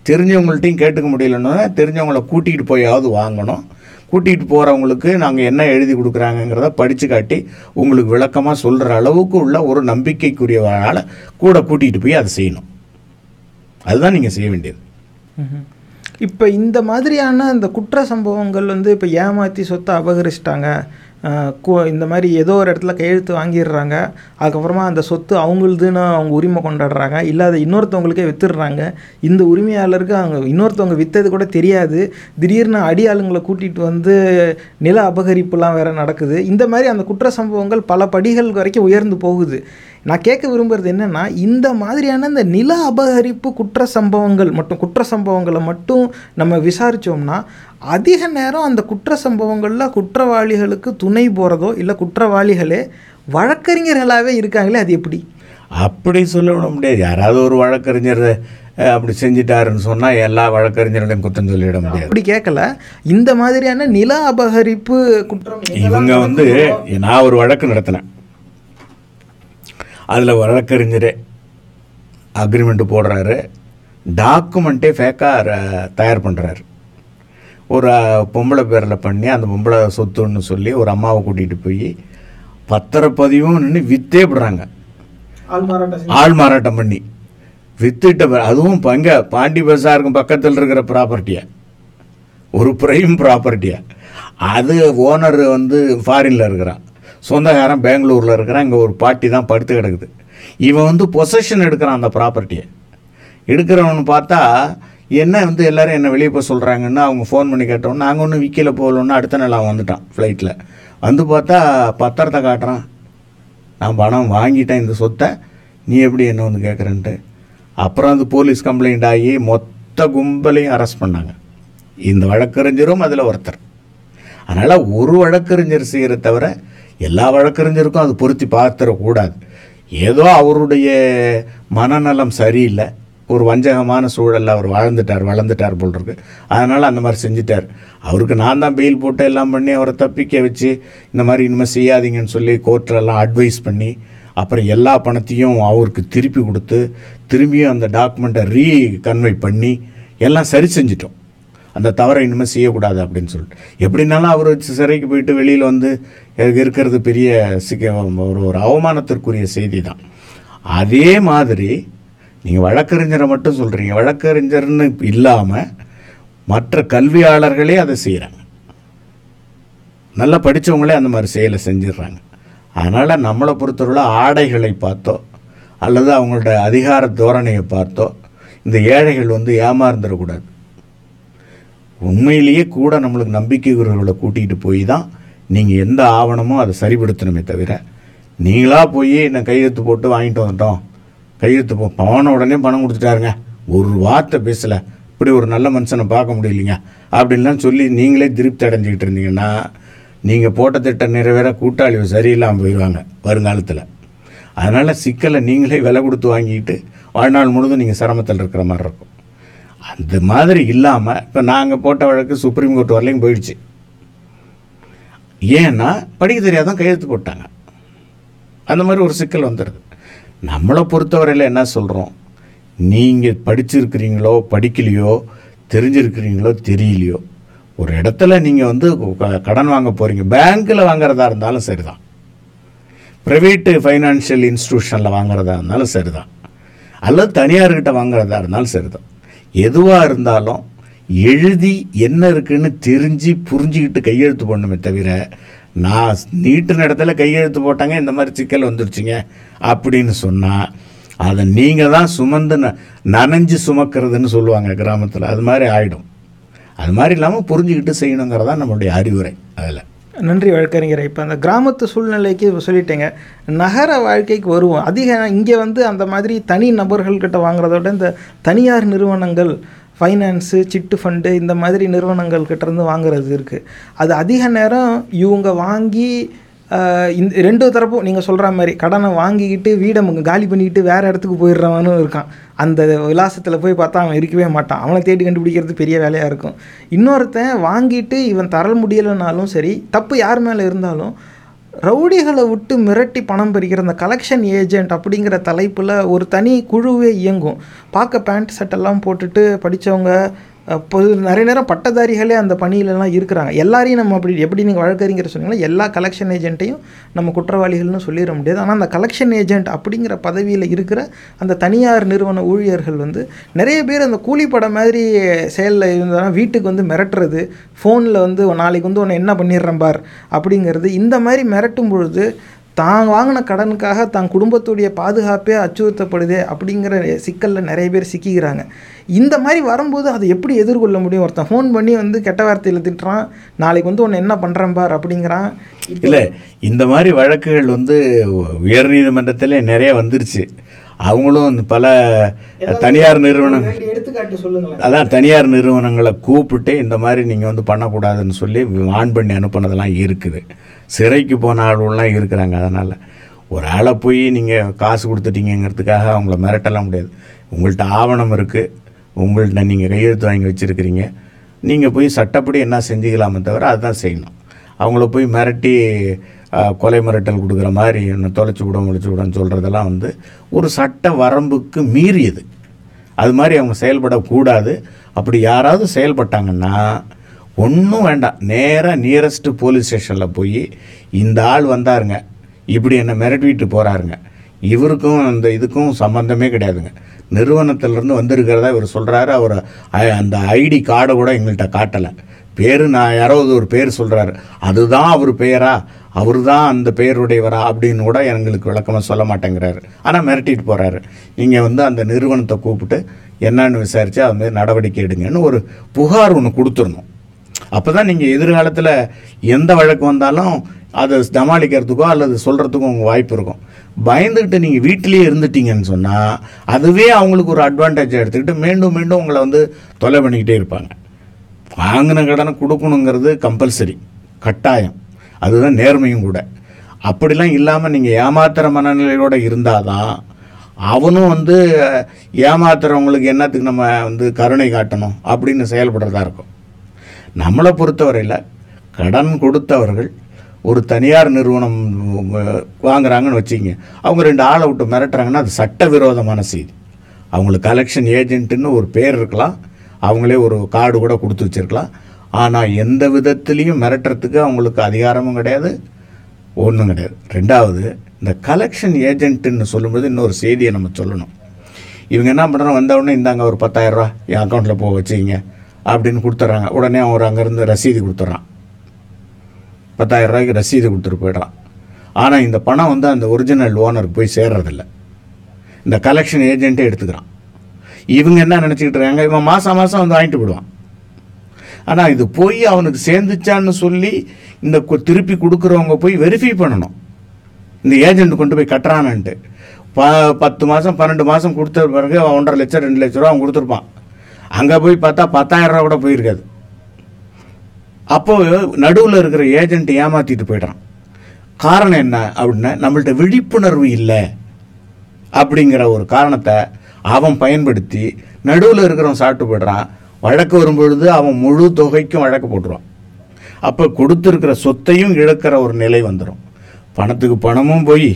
தெரிஞ்சவங்கள்ட்டையும் கேட்டுக்க முடியலன்னா தெரிஞ்சவங்கள கூட்டிகிட்டு போயாவது வாங்கணும். கூட்டிகிட்டு போகிறவங்களுக்கு நாங்கள் என்ன எழுதி கொடுக்குறாங்கங்கிறத படித்து காட்டி உங்களுக்கு விளக்கமாக சொல்கிற அளவுக்கு உள்ள ஒரு நம்பிக்கைக்குரியவரால் கூட கூட்டிகிட்டு போய் அதை செய்யணும். அதுதான் நீங்கள் செய்ய வேண்டியது. இப்போ இந்த மாதிரியான இந்த குற்ற சம்பவங்கள் வந்து இப்போ ஏமாற்றி சொத்தை அபகரிச்சிட்டாங்க. இந்த மாதிரி ஏதோ ஒரு இடத்துல கையெழுத்து வாங்கிடுறாங்க. அதுக்கப்புறமா அந்த சொத்து அவங்களுதுன்னு அவங்க உரிமை கொண்டாடுறாங்க. இல்லை அதை இன்னொருத்தவங்களுக்கே வித்துடுறாங்க. இந்த உரிமையாளருக்கு அவங்க இன்னொருத்தவங்க விற்றது கூட தெரியாது. திடீர்னு அடியாளுங்களை கூட்டிகிட்டு வந்து நில அபகரிப்புலாம் வேறு நடக்குது. இந்த மாதிரி அந்த குற்ற சம்பவங்கள் பல படிகள் வரைக்கும் உயர்ந்து போகுது. நான் கேட்க விரும்புறது என்னன்னா இந்த மாதிரியான இந்த நில அபகரிப்பு குற்ற சம்பவங்கள் மட்டும் குற்ற சம்பவங்களை மட்டும் நம்ம விசாரித்தோம்னா அதிக நேரம் அந்த குற்ற சம்பவங்களில் குற்றவாளிகளுக்கு துணை போகிறதோ இல்லை குற்றவாளிகளே வழக்கறிஞர்களாகவே இருக்காங்களே அது எப்படி? அப்படி சொல்ல முடியாது. யாராவது ஒரு வழக்கறிஞர் அப்படி செஞ்சிட்டாருன்னு சொன்னால் எல்லா வழக்கறிஞர்களையும் குத்தம் சொல்லிட முடியாது. அப்படி கேட்கல. இந்த மாதிரியான நில அபகரிப்பு குற்றம் இவங்க வந்து நான் ஒரு வழக்கு நடத்தினேன். அதில் வழக்கறிஞரே அக்ரிமெண்ட் போடுறாரு. டாக்குமெண்ட்டே ஃபேக்காக தயார் பண்ணுறாரு ஒரு பொம்பளை பேரில் பண்ணி அந்த பொம்பளை சொத்துன்னு சொல்லி ஒரு அம்மாவை கூட்டிகிட்டு போய் பத்திரப்பதிவும் நின்று வித்தே விடுறாங்க ஆள் மாறாட்டம் பண்ணி. வித்துட்ட அதுவும் பங்க பாண்டி பசாருக்கும் பக்கத்தில் இருக்கிற ப்ராப்பர்ட்டியை ஒரு பிரைம் ப்ராப்பர்ட்டியை அது ஓனர் வந்து ஃபாரினில் இருக்கிறான். சொந்தக்காரன் பெங்களூரில் இருக்கிறான் இங்கே ஒரு பாட்டி தான் படுத்து கிடக்குது. இவன் வந்து பொசஷன் எடுக்கிறான் அந்த ப்ராப்பர்ட்டியை எடுக்கிறவனு பார்த்தா என்ன வந்து எல்லோரும் என்ன வெளியே போக சொல்கிறாங்கன்னு அவங்க ஃபோன் பண்ணி கேட்டோம். நாங்கள் ஒன்றும் விற்கல போகலன்னு அடுத்த நாள் அவன் வந்துட்டான் ஃப்ளைட்டில் வந்து பார்த்தா பத்திரத்தை காட்டுறான். நான் பணம் வாங்கிட்டேன் இந்த சொத்தை. நீ எப்படி என்ன வந்து கேட்குறேன்ட்டு அப்புறம் அது போலீஸ் கம்ப்ளைண்ட் ஆகி மொத்த கும்பலையும் அரெஸ்ட் பண்ணாங்க. இந்த வழக்கறிஞரும் அதில் ஒருத்தர். அதனால் ஒரு வழக்கறிஞர் செய்கிற தவிர எல்லா வழக்கறிஞருக்கும் அது பொருத்தி பார்த்துடக்கூடாது. ஏதோ அவருடைய மனநலம் சரியில்லை. ஒரு வஞ்சகமான சூழலில் அவர் வாழ்ந்துட்டார் வளர்ந்துட்டார் போல் இருக்கு. அதனால் அந்த மாதிரி செஞ்சிட்டார். அவருக்கு நான் தான் பெயில் போட்டு எல்லாம் பண்ணி அவரை தப்பிக்க வச்சு இந்த மாதிரி இனிமேல் செய்யாதீங்கன்னு சொல்லி கோர்ட்டிலலாம் அட்வைஸ் பண்ணி அப்புறம் எல்லா பணத்தையும் அவருக்கு திருப்பி கொடுத்து திரும்பியும் அந்த டாக்குமெண்ட்டை ரீ கன்வை பண்ணி எல்லாம் சரி செஞ்சிட்டோம். அந்த தவறை இனிமேல் செய்யக்கூடாது அப்படின்னு சொல்லிட்டு. எப்படின்னாலும் அவர் சிறைக்கு போயிட்டு வெளியில் வந்து இருக்கிறது பெரிய சிக்க ஒரு ஒரு அவமானத்திற்குரிய செய்தி தான் அதே மாதிரி நீங்கள் வழக்கறிஞரை மட்டும் சொல்கிறீங்க வழக்கறிஞர்னு இல்லாமல் மற்ற கல்வியாளர்களே அதை செய்கிறாங்க நல்லா படித்தவங்களே அந்த மாதிரி செயலை செஞ்சிடுறாங்க. அதனால் நம்மளை பொறுத்தவரை ஆடைகளை பார்த்தோ அல்லது அவங்களோட அதிகார தோரணையை பார்த்தோ இந்த ஏழைகள் வந்து ஏமாந்துடக்கூடாது. உண்மையிலேயே கூட நம்மளுக்கு நம்பிக்கைக்குரியவர்களை கூட்டிகிட்டு போய் தான் நீங்கள் எந்த ஆவணமோ அதை சரிப்படுத்தணுமே தவிர நீங்களாக போய் என்னை கையெழுத்து போட்டு வாங்கிட்டு வந்துட்டோம். கையெழுத்து போ பவன உடனே பணம் கொடுத்துட்டாருங்க. ஒரு வார்த்தை பேசலை. இப்படி ஒரு நல்ல மனுஷனை பார்க்க முடியலைங்க. அப்படின்லாம் சொல்லி நீங்களே திருப்தி அடைஞ்சிக்கிட்டு இருந்தீங்கன்னா நீங்கள் போட்ட திட்டம் நிறைவேற கூட்டாளி சரியில்லாமல் போயிடுவாங்க வருங்காலத்தில். அதனால் சிக்கலை நீங்களே விலை கொடுத்து வாங்கிட்டு வாழ்நாள் முழுதும் நீங்கள் சிரமத்தில் இருக்கிற மாதிரி இருக்கும். அந்த மாதிரி இல்லாமல் இப்போ நாங்கள் போட்ட வழக்கு சுப்ரீம் கோர்ட் வரலையும் போயிடுச்சு. ஏன்னா படிக்க தெரியாதான் கையெழுத்து போட்டாங்க. அந்த மாதிரி ஒரு சிக்கல் வந்துடுது நம்மளை பொறுத்தவரையில் என்ன சொல்கிறோம் நீங்கள் படிச்சிருக்கிறீங்களோ படிக்கலையோ தெரிஞ்சிருக்கிறீங்களோ தெரியலையோ ஒரு இடத்துல நீங்கள் வந்து க- கடன் வாங்க போகிறீங்க பேங்க்கில் வாங்குறதா இருந்தாலும் சரிதான். ப்ரைவேட்டு ஃபைனான்ஷியல் இன்ஸ்டிடியூஷனில் வாங்குறதா இருந்தாலும் சரிதான். அல்லது தனியார்கிட்ட வாங்குறதா இருந்தாலும் சரிதான். எதுவாக இருந்தாலும் எழுதி என்ன இருக்குன்னு தெரிஞ்சு புரிஞ்சுக்கிட்டு கையெழுத்து போடணுமே தவிர நான் நீட்டு இடத்துல கையெழுத்து போட்டாங்க இந்த மாதிரி சிக்கல் வந்துருச்சுங்க அப்படின்னு சொன்னால் அதை நீங்கள் தான் சுமந்து ந- நனைஞ்சு சுமக்கிறதுன்னு சொல்லுவாங்க கிராமத்தில். அது மாதிரி ஆகிடும் அது மாதிரி இல்லாமல் புரிஞ்சுக்கிட்டு செய்யணுங்கிறதான் நம்மளுடைய அறிவுரை அதில். நன்றி வழக்கறிஞரை. இப்போ அந்த கிராமத்து சூழ்நிலைக்கு சொல்லிட்டேங்க. நகர வாழ்க்கைக்கு வருவோம். அதிக இங்கே வந்து அந்த மாதிரி தனி நபர்கள்கிட்ட வாங்குறத விட இந்த தனியார் நிறுவனங்கள் ஃபைனான்ஸு சிட்டு ஃபண்டு இந்த மாதிரி நிறுவனங்கள் இருந்து வாங்குறது இருக்குது அது அதிக நேரம் இவங்க வாங்கி இந்த ரெண்டு தரப்பும் நீங்கள் சொல்கிற மாதிரி கடனை வாங்கிக்கிட்டு வீடை காலி பண்ணிக்கிட்டு வேறு இடத்துக்கு போயிடுறவனும் இருக்கான். அந்த விலாசத்தில் போய் பார்த்தா அவன் இருக்கவே மாட்டான். அவனை தேடி கண்டுபிடிக்கிறது பெரிய வேலையாக இருக்கும். இன்னொருத்தன் வாங்கிட்டு இவன் தர முடியலைனாலும் சரி தப்பு யார் மேலே இருந்தாலும் ரவுடிகளை விட்டு மிரட்டி பணம் பறிக்கிற அந்த கலெக்ஷன் ஏஜென்ட் அப்படிங்கிற தலைப்பில் ஒரு தனி குழுவே இயங்கும். பார்க்க பேண்ட் சட்டெல்லாம் போட்டுட்டு படித்தவங்க பொது நிறைய நேரம் பட்டதாரிகளே அந்த பணியிலலாம் இருக்கிறாங்க. எல்லாரையும் நம்ம அப்படி எப்படி நீங்கள் வழக்கறிஞர் சொன்னீங்களோ? எல்லா கலெக்ஷன் ஏஜென்ட்டையும் நம்ம குற்றவாளிகள்னு சொல்லிட முடியாது. ஆனால் அந்த கலெக்ஷன் ஏஜென்ட் அப்படிங்கிற பதவியில் இருக்கிற அந்த தனியார் நிறுவன ஊழியர்கள் வந்து நிறைய பேர் அந்த கூலிப்படம் மாதிரி செயலில் இருந்தாலும் வீட்டுக்கு வந்து மிரட்டுறது ஃபோனில் வந்து நாளைக்கு வந்து உன்னை என்ன பண்ணிடுறேன் பார்? அப்படிங்கிறது இந்த மாதிரி மிரட்டும் பொழுது தான் வாங்கின கடனுக்காக தான் குடும்பத்துடைய பாதுகாப்பே அச்சுறுத்தப்படுதே அப்படிங்கிற சிக்கலில் நிறைய பேர் சிக்கிக்கிறாங்க. இந்த மாதிரி வரும்போது அதை எப்படி எதிர்கொள்ள முடியும்? ஒருத்தன் ஃபோன் பண்ணி வந்து கெட்ட வார்த்தையில் திட்டுறான் நாளைக்கு வந்து உன்னை என்ன பண்ணுறேன் பார் அப்படிங்கிறான். இல்லை இந்த மாதிரி வழக்குகள் வந்து உயர்நீதிமன்றத்திலே நிறைய வந்துருச்சு. அவங்களும் பல தனியார் நிறுவனங்கள் எடுத்துக்காட்டு சொல்லுங்களேன். அதான் தனியார் நிறுவனங்களை கூப்பிட்டு இந்த மாதிரி நீங்கள் வந்து பண்ணக்கூடாதுன்னு சொல்லி ஆன் பண்ணி அனுப்புனதெல்லாம் இருக்குது. சிறைக்கு போன ஆளுலாம் இருக்கிறாங்க. அதனால் ஒரு ஆளை போய் நீங்கள் காசு கொடுத்துட்டீங்கிறதுக்காக அவங்கள மிரட்டலாம் முடியாது. உங்கள்கிட்ட ஆவணம் இருக்குது உங்கள்கிட்ட நீங்கள் கையெழுத்து வாங்கி வச்சுருக்கிறீங்க. நீங்கள் போய் சட்டப்படி என்ன செஞ்சுக்கலாமே தவிர அதுதான் செய்யணும். அவங்கள போய் மிரட்டி கொலை மிரட்டல் கொடுக்குற மாதிரி என்ன தொலைச்சி விடும் முழிச்சு விடன்னு சொல்கிறதெல்லாம் வந்து ஒரு சட்ட வரம்புக்கு மீறியது. அது மாதிரி அவங்க செயல்படக்கூடாது. அப்படி யாராவது செயல்பட்டாங்கன்னா ஒன்றும் வேண்டாம். நேராக நியரஸ்ட் போலீஸ் ஸ்டேஷனில் போய் இந்த ஆள் வந்தாருங்க. இப்படி என்னை மிரட்டிட்டு போகிறாருங்க இவருக்கும் அந்த இதுக்கும் சம்மந்தமே கிடையாதுங்க. நிறுவனத்திலேருந்து வந்திருக்கிறதா இவர் சொல்கிறாரு அவர் அந்த ஐடி கார்டை கூட எங்கள்கிட்ட காட்டலை. பேர் நான் யாராவது ஒரு பேர் சொல்கிறாரு அதுதான் அவர் பெயரா? அவர் தான் அந்த பெயருடையவரா? அப்படின்னு கூட எங்களுக்கு விளக்கமாக சொல்ல மாட்டேங்கிறாரு. ஆனால் மிரட்டிட்டு போகிறாரு நீங்கள் வந்து அந்த நிறுவனத்தை கூப்பிட்டு என்னன்னு விசாரித்து அது மாதிரி நடவடிக்கை எடுங்கன்னு ஒரு புகார் ஒன்று கொடுத்துடணும். அப்போ தான் நீங்கள் எதிர்காலத்தில் எந்த வழக்கு வந்தாலும் அதை சமாளிக்கிறதுக்கோ அல்லது சொல்கிறதுக்கோ உங்கள் வாய்ப்பு இருக்கும். பயந்துக்கிட்டு நீங்கள் வீட்டிலேயே இருந்துட்டீங்கன்னு சொன்னால் அதுவே அவங்களுக்கு ஒரு அட்வான்டேஜ் எடுத்துக்கிட்டு மீண்டும் மீண்டும் உங்களை வந்து தொலை பண்ணிக்கிட்டே இருப்பாங்க. வாங்கின கடனை கொடுக்கணுங்கிறது கம்பல்சரி கட்டாயம். அதுதான் நேர்மையும் கூட. அப்படிலாம் இல்லாமல் நீங்கள் ஏமாத்துகிற மனநிலையோடு இருந்தால் தான் அவனும் வந்து ஏமாத்துறவங்களுக்கு என்னத்துக்கு நம்ம வந்து கருணை காட்டணும் அப்படின்னு செயல்படுறதா இருக்கும். நம்மளை பொறுத்தவரையில் கடன் கொடுத்தவர்கள் ஒரு தனியார் நிறுவனம் வாங்குறாங்கன்னு வச்சுக்கிங்க. அவங்க ரெண்டு ஆளை விட்டு மிரட்டுறாங்கன்னா அது சட்டவிரோதமான செய்தி. அவங்களுக்கு கலெக்ஷன் ஏஜென்ட்டுன்னு ஒரு பேர் இருக்கலாம். அவங்களே ஒரு கார்டு கூட கொடுத்து வச்சிருக்கலாம். ஆனால் எந்த விதத்துலேயும் மிரட்டுறதுக்கு அவங்களுக்கு அதிகாரமும் கிடையாது ஒன்றும் கிடையாது. ரெண்டாவது இந்த கலெக்ஷன் ஏஜென்ட்டுன்னு சொல்லும்போது இன்னொரு செய்தியை நம்ம சொல்லணும். இவங்க என்ன பண்ணுறோம் வந்தவுடனே இந்தாங்க ஒரு பத்தாயிரரூவா என் அக்கௌண்ட்டில் போக வச்சுக்கிங்க. அப்படின்னு கொடுத்துட்றாங்க. உடனே அவர் அங்கேருந்து ரசீது கொடுத்துட்றான். பத்தாயிரம் ரூபாய்க்கு ரசீது கொடுத்துட்டு போயிடுறான். ஆனால் இந்த பணம் வந்து அந்த ஒரிஜினல் ஓனருக்கு போய் சேர்றதில்ல. இந்த கலெக்ஷன் ஏஜென்ட்டே எடுத்துக்கிறான். இவங்க என்ன நினச்சிக்கிட்டு இருக்காங்க? இவன் மாதம் மாதம் வந்து வாங்கிட்டு போயிடுவான். ஆனால் இது போய் அவனுக்கு சேர்ந்துச்சான்னு சொல்லி இந்த திருப்பி கொடுக்குறவங்க போய் வெரிஃபை பண்ணணும். இந்த ஏஜென்ட் கொண்டு போய் கட்டுறானன்ட்டு. ப பத்து மாதம் பன்னெண்டு மாதம் கொடுத்த பிறகு அவன் ஒன்றரை லட்சம் ரெண்டு லட்ச ரூபா அவன் கொடுத்துருப்பான். அங்கே போய் பார்த்தா பத்தாயிரம் ரூபா கூட போயிருக்காது. அப்போ நடுவில் இருக்கிற ஏஜென்ட் ஏமாற்றிட்டு போயிடுறான். காரணம் என்ன அப்படின்னா நம்மள்ட்ட விழிப்புணர்வு இல்லை அப்படிங்கிற ஒரு காரணத்தை அவன் பயன்படுத்தி நடுவில் இருக்கிறவன் சாப்பிட்டு போய்ட்றான். வழக்கு வரும்பொழுது அவன் முழு தொகைக்கும் வழக்கு போட்டுருவான். அப்போ கொடுத்துருக்கிற சொத்தையும் இழக்கிற ஒரு நிலை வந்துடும் பணத்துக்கு பணமும் போய்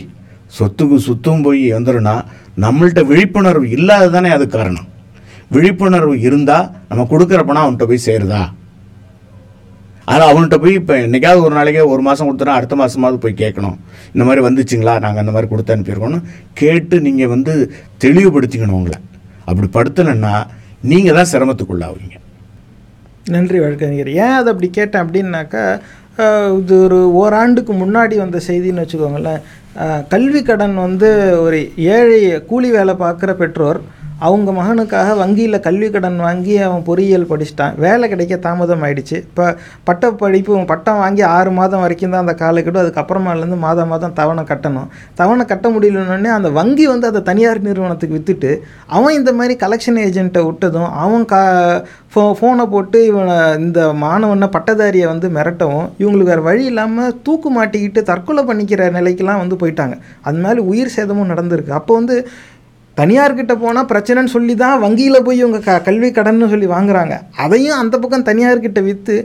சொத்துக்கு சுத்தும் போய் வந்துடும்னா நம்மள்கிட்ட விழிப்புணர்வு இல்லாத தானே அது காரணம். விழிப்புணர்வு இருந்தால் நம்ம கொடுக்குற பணம் அவன்கிட்ட போய் சேருதா? ஆனால் அவன்கிட்ட போய் இப்போ என்றைக்காவது ஒரு நாளைக்கே ஒரு மாதம் கொடுத்தனா அடுத்த மாதமாவது போய் கேட்கணும். இந்த மாதிரி வந்துச்சுங்களா? நாங்கள் அந்த மாதிரி கொடுத்து அனுப்பியிருக்கோன்னு கேட்டு நீங்கள் வந்து தெளிவுபடுத்திக்கணும் உங்களை. அப்படி படுத்தலைன்னா நீங்கள் தான் சிரமத்துக்குள்ளாவீங்க. நன்றி வழக்கறிஞர். ஏன் அதை அப்படி கேட்டேன் அப்படின்னாக்கா இது ஒரு ஓராண்டுக்கு முன்னாடி வந்த செய்தின்னு வச்சுக்கோங்களேன். கல்வி கடன் வந்து ஒரு ஏழை கூலி வேலை பார்க்குற பெற்றோர் அவங்க மகனுக்காக வங்கியில் கல்வி கடன் வாங்கி அவன் பொறியியல் படிச்சிட்டான். வேலை கிடைக்க தாமதம் ஆயிடுச்சு. இப்போ பட்ட படிப்பு பட்டம் வாங்கி ஆறு மாதம் வரைக்கும் தான் அந்த காலக்கெடு அதுக்கப்புறமாலேருந்து மாதம் மாதம் தவணை கட்டணும். தவணை கட்ட முடியலன்னொடனே அந்த வங்கி வந்து அதை தனியார் நிறுவனத்துக்கு விற்றுட்டு அவன் இந்த மாதிரி கலெக்ஷன் ஏஜென்ட்டை விட்டதும் அவன் கா ஃபோ ஃபோனை போட்டு இவனை இந்த மாணவனை பட்டதாரியை வந்து மிரட்டவும் இவங்களுக்கு வேறு வழி இல்லாமல் தூக்கு மாட்டிக்கிட்டு தற்கொலை பண்ணிக்கிற நிலைக்கெல்லாம் வந்து போயிட்டாங்க. அது மாதிரி உயிர் சேதமும் நடந்திருக்கு. அப்போ வந்து தனியார்கிட்ட போனால் பிரச்சனைன்னு சொல்லி தான் வங்கியில் போய் இவங்க க கல்வி கடன்னு சொல்லி வாங்குறாங்க. அதையும் அந்த பக்கம் தனியார்கிட்ட விற்று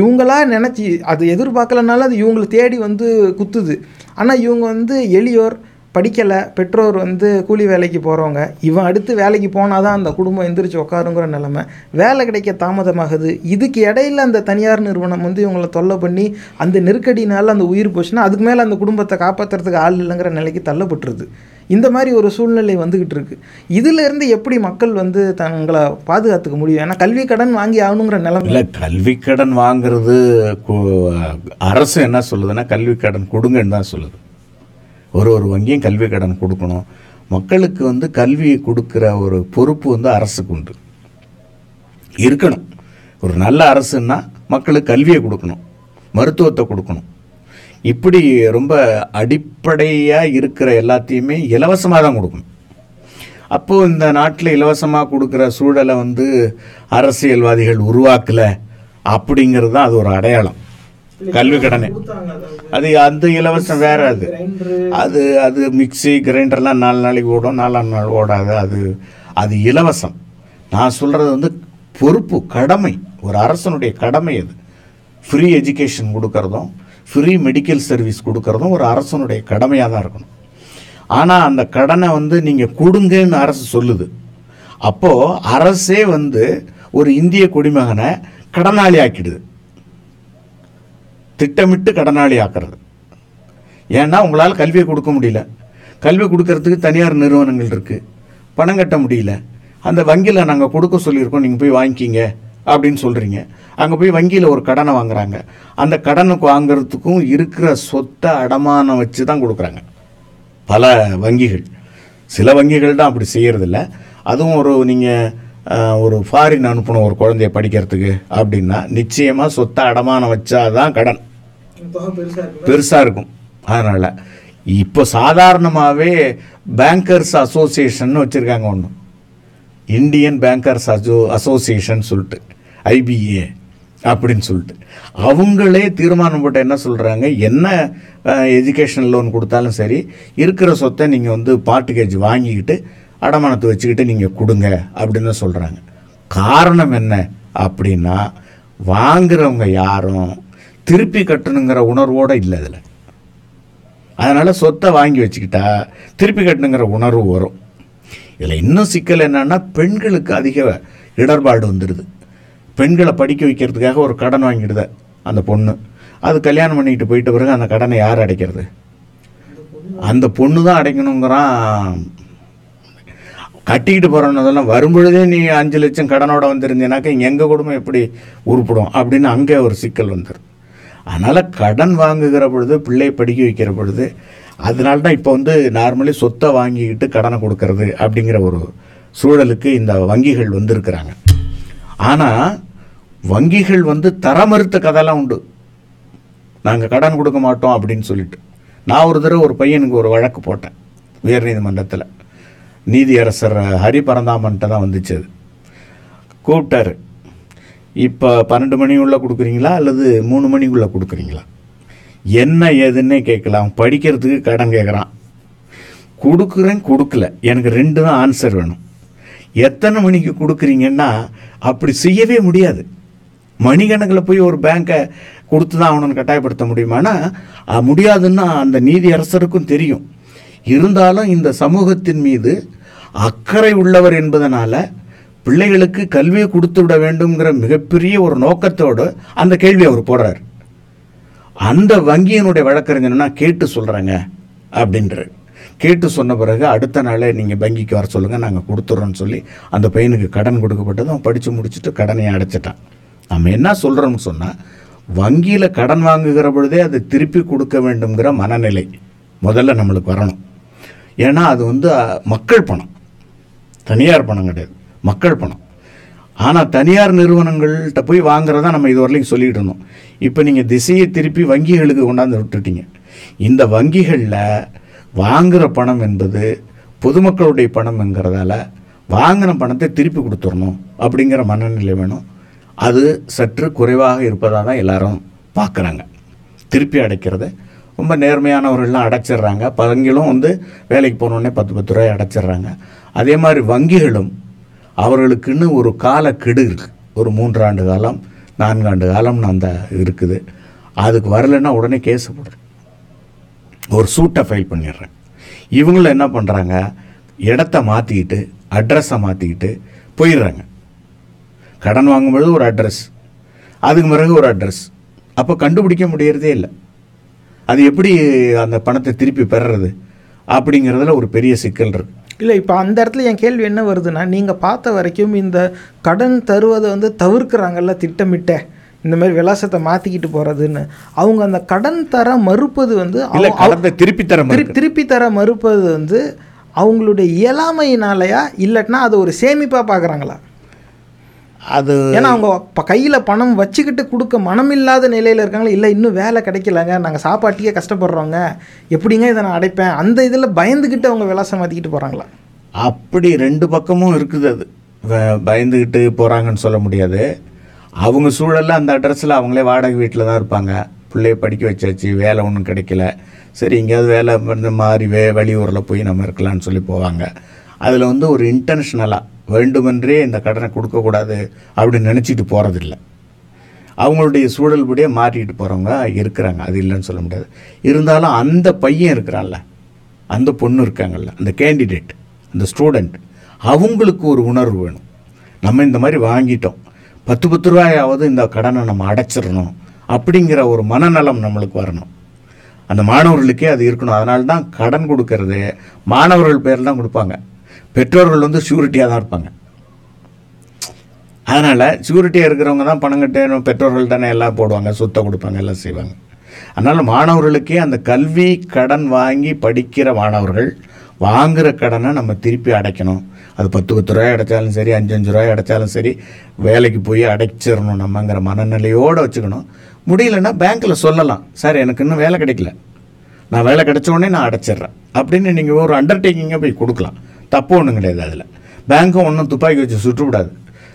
இவங்களா நினச்சி அது எதிர்பார்க்கலனால அது இவங்களை தேடி வந்து குத்துது. ஆனால் இவங்க வந்து எளியோர் படிக்கலை பெற்றோர் வந்து கூலி வேலைக்கு போகிறவங்க இவன் அடுத்து வேலைக்கு போனால் தான் அந்த குடும்பம் எந்திரிச்சு உட்காருங்கிற நிலமை. வேலை கிடைக்க தாமதமாகுது. இதுக்கு இடையில அந்த தனியார் நிறுவனம் வந்து இவங்களை தொல்லை பண்ணி அந்த நெருக்கடினால் அந்த உயிர் போச்சுன்னா அதுக்கு மேலே அந்த குடும்பத்தை காப்பாற்றுறதுக்கு ஆள் இல்லைங்கிற நிலைக்கு தள்ளப்பட்டுருது. இந்த மாதிரி ஒரு சூழ்நிலை வந்துக்கிட்டு இருக்குது இதிலேருந்து எப்படி மக்கள் வந்து தங்களை பாதுகாத்துக்க முடியும்? ஏன்னா கல்வி கடன் வாங்கி ஆகணுங்கிற நிலம. இல்லை கல்வி கடன் வாங்குறது அரசு என்ன சொல்லுதுன்னா கல்வி கடன் கொடுங்கன்னு தான் சொல்லுது. ஒரு ஒரு வங்கியும் கல்வி கடன் கொடுக்கணும். மக்களுக்கு வந்து கல்வி கொடுக்குற ஒரு பொறுப்பு வந்து அரசுக்கு உண்டு. இருக்கணும். ஒரு நல்ல அரசுன்னா மக்களுக்கு கல்வியை கொடுக்கணும். மருத்துவத்தை கொடுக்கணும். இப்படி ரொம்ப அடிப்படையாக இருக்கிற எல்லாத்தையுமே இலவசமாக தான் கொடுக்கணும். அப்போது இந்த நாட்டில் இலவசமாக கொடுக்குற சூழலை வந்து அரசியல்வாதிகள் உருவாக்கலை அப்படிங்கிறது தான் அது ஒரு அடையாளம். கல்வி கடனை. அது அந்த இலவசம் வேற அது. அது அது மிக்ஸி கிரைண்டர்லாம் நாலு நாளைக்கு ஓடும் நாலாம் நாள் ஓடாது. அது அது இலவசம். நான் சொல்கிறது வந்து பொறுப்பு கடமை. ஒரு அரசனுடைய கடமை அது. ஃப்ரீ எஜுகேஷன் கொடுக்கறதும் ஃப்ரீ மெடிக்கல் சர்வீஸ் கொடுக்கறதும் ஒரு அரசனுடைய கடமையாக தான் இருக்கணும். ஆனால் அந்த கடனை வந்து நீங்கள் கொடுங்கன்னு அரசு சொல்லுது. அப்போது அரசே வந்து ஒரு இந்திய குடிமகனை கடனாளி ஆக்கிடுது திட்டமிட்டு கடனாளி ஆக்குறது ஏன்னா உங்களால் கல்வியை கொடுக்க முடியல. கல்வி கொடுக்கறதுக்கு தனியார் நிறுவனங்கள் இருக்குது பணம் கட்ட முடியல. அந்த வங்கியில் நாங்கள் கொடுக்க சொல்லியிருக்கோம். நீங்கள் போய் வாங்கிக்கிங்க அப்படின்னு சொல்கிறீங்க அங்கே போய் வங்கியில் ஒரு கடனை வாங்குறாங்க. அந்த கடனுக்கு வாங்குறதுக்கும் இருக்கிற சொத்தை அடமானம் வச்சு தான் கொடுக்குறாங்க. பல வங்கிகள். சில வங்கிகள் தான் அப்படி செய்கிறதில்ல அதுவும் ஒரு நீங்கள் ஒரு ஃபாரின் அனுப்பணும் ஒரு குழந்தைய படிக்கிறதுக்கு அப்படின்னா நிச்சயமாக சொத்தை அடமானம் வச்சாதான் கடன். பெருசாக இருக்கும்? அதனால் இப்போ சாதாரணமாகவே பேங்கர்ஸ் அசோசியேஷன் வச்சுருக்காங்க ஒன்று இந்தியன் பேங்கர்ஸ் அசோ அசோசியேஷன் சொல்லிட்டு ஐபிஏ அப்படின்னு சொல்லிட்டு. அவங்களே தீர்மானம் போட்டு என்ன சொல்கிறாங்க என்ன எஜுகேஷன் லோன் கொடுத்தாலும் சரி இருக்கிற சொத்தை நீங்கள் வந்து பார்ட்டிகேஜ் வாங்கிக்கிட்டு அடமானத்தை வச்சுக்கிட்டு நீங்கள் கொடுங்க அப்படின்னு சொல்கிறாங்க காரணம் என்ன அப்படின்னா வாங்குறவங்க யாரும் திருப்பி கட்டணுங்கிற உணர்வோடு இல்லை அதில். அதனால் சொத்தை வாங்கி வச்சுக்கிட்டா திருப்பி கட்டணுங்கிற உணர்வு வரும். இதில் இன்னும் சிக்கல் என்னன்னா பெண்களுக்கு அதிக இடர்பாடு வந்துடுது பெண்களை படிக்க வைக்கிறதுக்காக ஒரு கடன் வாங்கிடுத அந்த பொண்ணு. அது கல்யாணம் பண்ணிக்கிட்டு போயிட்ட பிறகு அந்த கடனை யார் அடைக்கிறது? அந்த பொண்ணு தான் அடைக்கணுங்கிறான். கட்டிக்கிட்டு போகிறோன்னதெல்லாம் வரும்பொழுதே நீ அஞ்சு லட்சம் கடனோட வந்திருந்தீனாக்கா எங்கள் குடும்பம் எப்படி உருப்பிடும் அப்படின்னு அங்கே ஒரு சிக்கல் வந்துடும் அதனால் கடன் வாங்குகிற பொழுது பிள்ளையை படிக்க வைக்கிற பொழுது அதனால தான் இப்போ வந்து நார்மலி சொத்தை வாங்கிக்கிட்டு கடனை கொடுக்கறது அப்படிங்கிற ஒரு சூழலுக்கு இந்த வங்கிகள் வந்திருக்கிறாங்க. ஆனால் வங்கிகள் வந்து தரமறுத்த கதைலாம் உண்டு. நாங்கள் கடன் கொடுக்க மாட்டோம் அப்படின்னு சொல்லிட்டு. நான் ஒரு தடவை ஒரு பையனுக்கு ஒரு வழக்கு போட்டேன் உயர்நீதிமன்றத்தில். நீதியரசர் ஹரி பரந்தாமன்ட்ட தான் வந்துச்சு அது. கூப்பிட்டாரு. இப்போ பன்னெண்டு மணிக்குள்ளே கொடுக்குறீங்களா அல்லது மூணு மணிக்குள்ளே கொடுக்குறீங்களா? என்ன ஏதுன்னே கேட்கலாம். படிக்கிறதுக்கு கடன் கேட்குறான். கொடுக்குறேன் கொடுக்கல. எனக்கு ரெண்டு தான் ஆன்சர் வேணும். எத்தனை மணிக்கு கொடுக்குறீங்கன்னா அப்படி செய்யவே முடியாது. மணிக்கணக்கில் போய் ஒரு பேங்க்கை கொடுத்து தான் அவனை கட்டாயப்படுத்த முடியுமானா முடியாதுன்னா அந்த நீதி அரசருக்கும் தெரியும். இருந்தாலும் இந்த சமூகத்தின் மீது அக்கறை உள்ளவர் என்பதனால் பிள்ளைகளுக்கு கல்வியை கொடுத்து விட வேண்டுங்கிற மிகப்பெரிய ஒரு நோக்கத்தோடு அந்த கேள்வி அவர் போடுறார். அந்த வங்கியினுடைய வழக்கறிஞர்னா கேட்டு சொல்கிறேங்க அப்படின்ற கேட்டு சொன்ன பிறகு அடுத்த நாளே நீங்கள் வங்கிக்கு வர சொல்லுங்கள் நாங்கள் கொடுத்துட்றோன்னு சொல்லி அந்த பையனுக்கு கடன் கொடுக்கப்பட்டது அவன் படித்து முடிச்சுட்டு கடனையை அடைச்சிட்டான். நம்ம என்ன சொல்கிறோம்னு சொன்னால் வங்கியில் கடன் வாங்குகிற பொழுதே அதை திருப்பி கொடுக்க வேண்டுங்கிற மனநிலை முதல்ல நம்மளுக்கு வரணும். ஏன்னா அது வந்து மக்கள் பணம். தனியார் பணம் கிடையாது. மக்கள் பணம். ஆனால் தனியார் நிறுவனங்கள்கிட்ட போய் வாங்குறதா நம்ம இது வரைக்கும் சொல்லிட்டு இருந்தோம். இப்போ நீங்கள் திசையை திருப்பி வங்கிகளுக்கு கொண்டாந்து விட்டுட்டீங்க. இந்த வங்கிகளில் வாங்குகிற பணம் என்பது பொதுமக்களுடைய பணம்ங்கிறதால வாங்கின பணத்தை திருப்பி கொடுத்துடணும் அப்படிங்கிற மனநிலை வேணும். அது சற்று குறைவாக இருப்பதாக தான் எல்லாரும் பார்க்குறாங்க. திருப்பி அடைக்கிறது. ரொம்ப நேர்மையானவர்கள்லாம் அடைச்சிடுறாங்க. பங்கிலும் வந்து வேலைக்கு போனோடனே பத்து பத்து ரூபாய் அடைச்சிடுறாங்க. அதே மாதிரி வங்கிகளும் அவர்களுக்குன்னு ஒரு கால கெடு இருக்குது ஒரு மூன்றாண்டு காலம் நான்காண்டு காலம்னு அந்த இருக்குது. அதுக்கு வரலைன்னா உடனே கேஸ் போடுறேன் ஒரு சூட்டை ஃபைல் பண்ணிடுறேன். இவங்களும் என்ன பண்ணுறாங்க இடத்த மாற்றிக்கிட்டு அட்ரஸை மாற்றிக்கிட்டு போயிடுறாங்க. கடன் வாங்கும்பொழுது ஒரு அட்ரஸ் அதுக்கு பிறகு ஒரு அட்ரஸ் அப்போ கண்டுபிடிக்க முடியறதே இல்லை. அது எப்படி அந்த பணத்தை திருப்பி பெறுறது? அப்படிங்கிறதுல ஒரு பெரிய சிக்கல் இருக்குது இல்லை இப்போ அந்த இடத்துல என் கேள்வி என்ன வருதுன்னா நீங்கள் பார்த்த வரைக்கும் இந்த கடன் தருவதை வந்து தவிர்க்கிறாங்கல்ல திட்டமிட்ட. இந்த மாதிரி விலாசத்தை மாற்றிக்கிட்டு போகிறதுன்னு அவங்க அந்த கடன் தர மறுப்பது வந்து அவங்க- திருப்பி தர திரு திருப்பி தர மறுப்பது வந்து அவங்களுடைய இயலாமையினாலயா இல்லட்டினா அது ஒரு சேமிப்பாக பார்க்குறாங்களா அது ஏன்னா அவங்க இப்போ கையில் பணம் வச்சுக்கிட்டு கொடுக்க மனமில்லாத நிலையில் இருக்காங்களா இல்லை இன்னும் வேலை கிடைக்கலங்க நாங்கள் சாப்பாட்டுக்கே கஷ்டப்படுறோங்க எப்படிங்க இதை நான் அடைப்பேன்? அந்த இதில் பயந்துக்கிட்டு அவங்க விலாசம் மாற்றிக்கிட்டு போகிறாங்களா அப்படி ரெண்டு பக்கமும் இருக்குது அது. வ- பயந்துக்கிட்டு போகிறாங்கன்னு சொல்ல முடியாது. அவங்க சூழலில் அந்த அட்ரஸில் அவங்களே வாடகை வீட்டில் தான் இருப்பாங்க. பிள்ளைய படிக்க வச்சாச்சு வேலை ஒன்றும் கிடைக்கல. சரி எங்கேயாவது வேலை மாதிரி வே வெளியூரில் போய் நம்ம இருக்கலாம்னு சொல்லி போவாங்க. அதில் வந்து ஒரு இன்டென்ஷனலாக வேண்டுமென்றே இந்த கடனை கொடுக்கக்கூடாது அப்படின்னு நினச்சிட்டு போகிறதில்ல அவங்களுடைய சூழல் படியே மாற்றிக்கிட்டு போகிறவங்க இருக்கிறாங்க. அது இல்லைன்னு சொல்ல முடியாது. இருந்தாலும் அந்த பையன் இருக்கிறான்ல அந்த பொண்ணு இருக்காங்கல்ல அந்த கேண்டிடேட் அந்த ஸ்டூடெண்ட் அவங்களுக்கு ஒரு உணர்வு வேணும். நம்ம இந்த மாதிரி வாங்கிட்டோம். பத்து பத்து ரூபாயாவது இந்த கடனை நம்ம அடைச்சிடணும் அப்படிங்கிற ஒரு மனநலம் நம்மளுக்கு வரணும். அந்த மாணவர்களுக்கே அது இருக்கணும். அதனால தான் கடன் கொடுக்கறது மாணவர்கள் பேர் தான் கொடுப்பாங்க. பெற்றோர்கள் வந்து ஷூரிட்டியாக தான் இருப்பாங்க. அதனால் ஷூரிட்டியாக இருக்கிறவங்க தான் பணம் கட்ட பெற்றோர்கள் தானே எல்லாம் போடுவாங்க சொத்தை கொடுப்பாங்க எல்லாம் செய்வாங்க. அதனால் மாணவர்களுக்கே அந்த கல்வி கடன் வாங்கி படிக்கிற மாணவர்கள் வாங்குகிற கடனை நம்ம திருப்பி அடைக்கணும். அது பத்து பத்து ரூபாய் அடைச்சாலும் சரி அஞ்சு அஞ்சு ரூபாய் அடைச்சாலும் சரி வேலைக்கு போய் அடைச்சிடணும் நம்மங்கிற மனநிலையோடு வச்சுக்கணும். முடியலன்னா பேங்க்கில் சொல்லலாம் சார் எனக்கு இன்னும் வேலை கிடைக்கல. நான் வேலை கிடைச்ச உடனே நான் அடைச்சிடுறேன். அப்படின்னு நீங்கள் ஒரு அண்டர்டேக்கிங்கை போய் கொடுக்கலாம். தப்பு ஒன்றும் கிடையாது அதில். பேங்க்கும் ஒன்றும் துப்பாக்கி வச்சு சுட்டுவிடாது.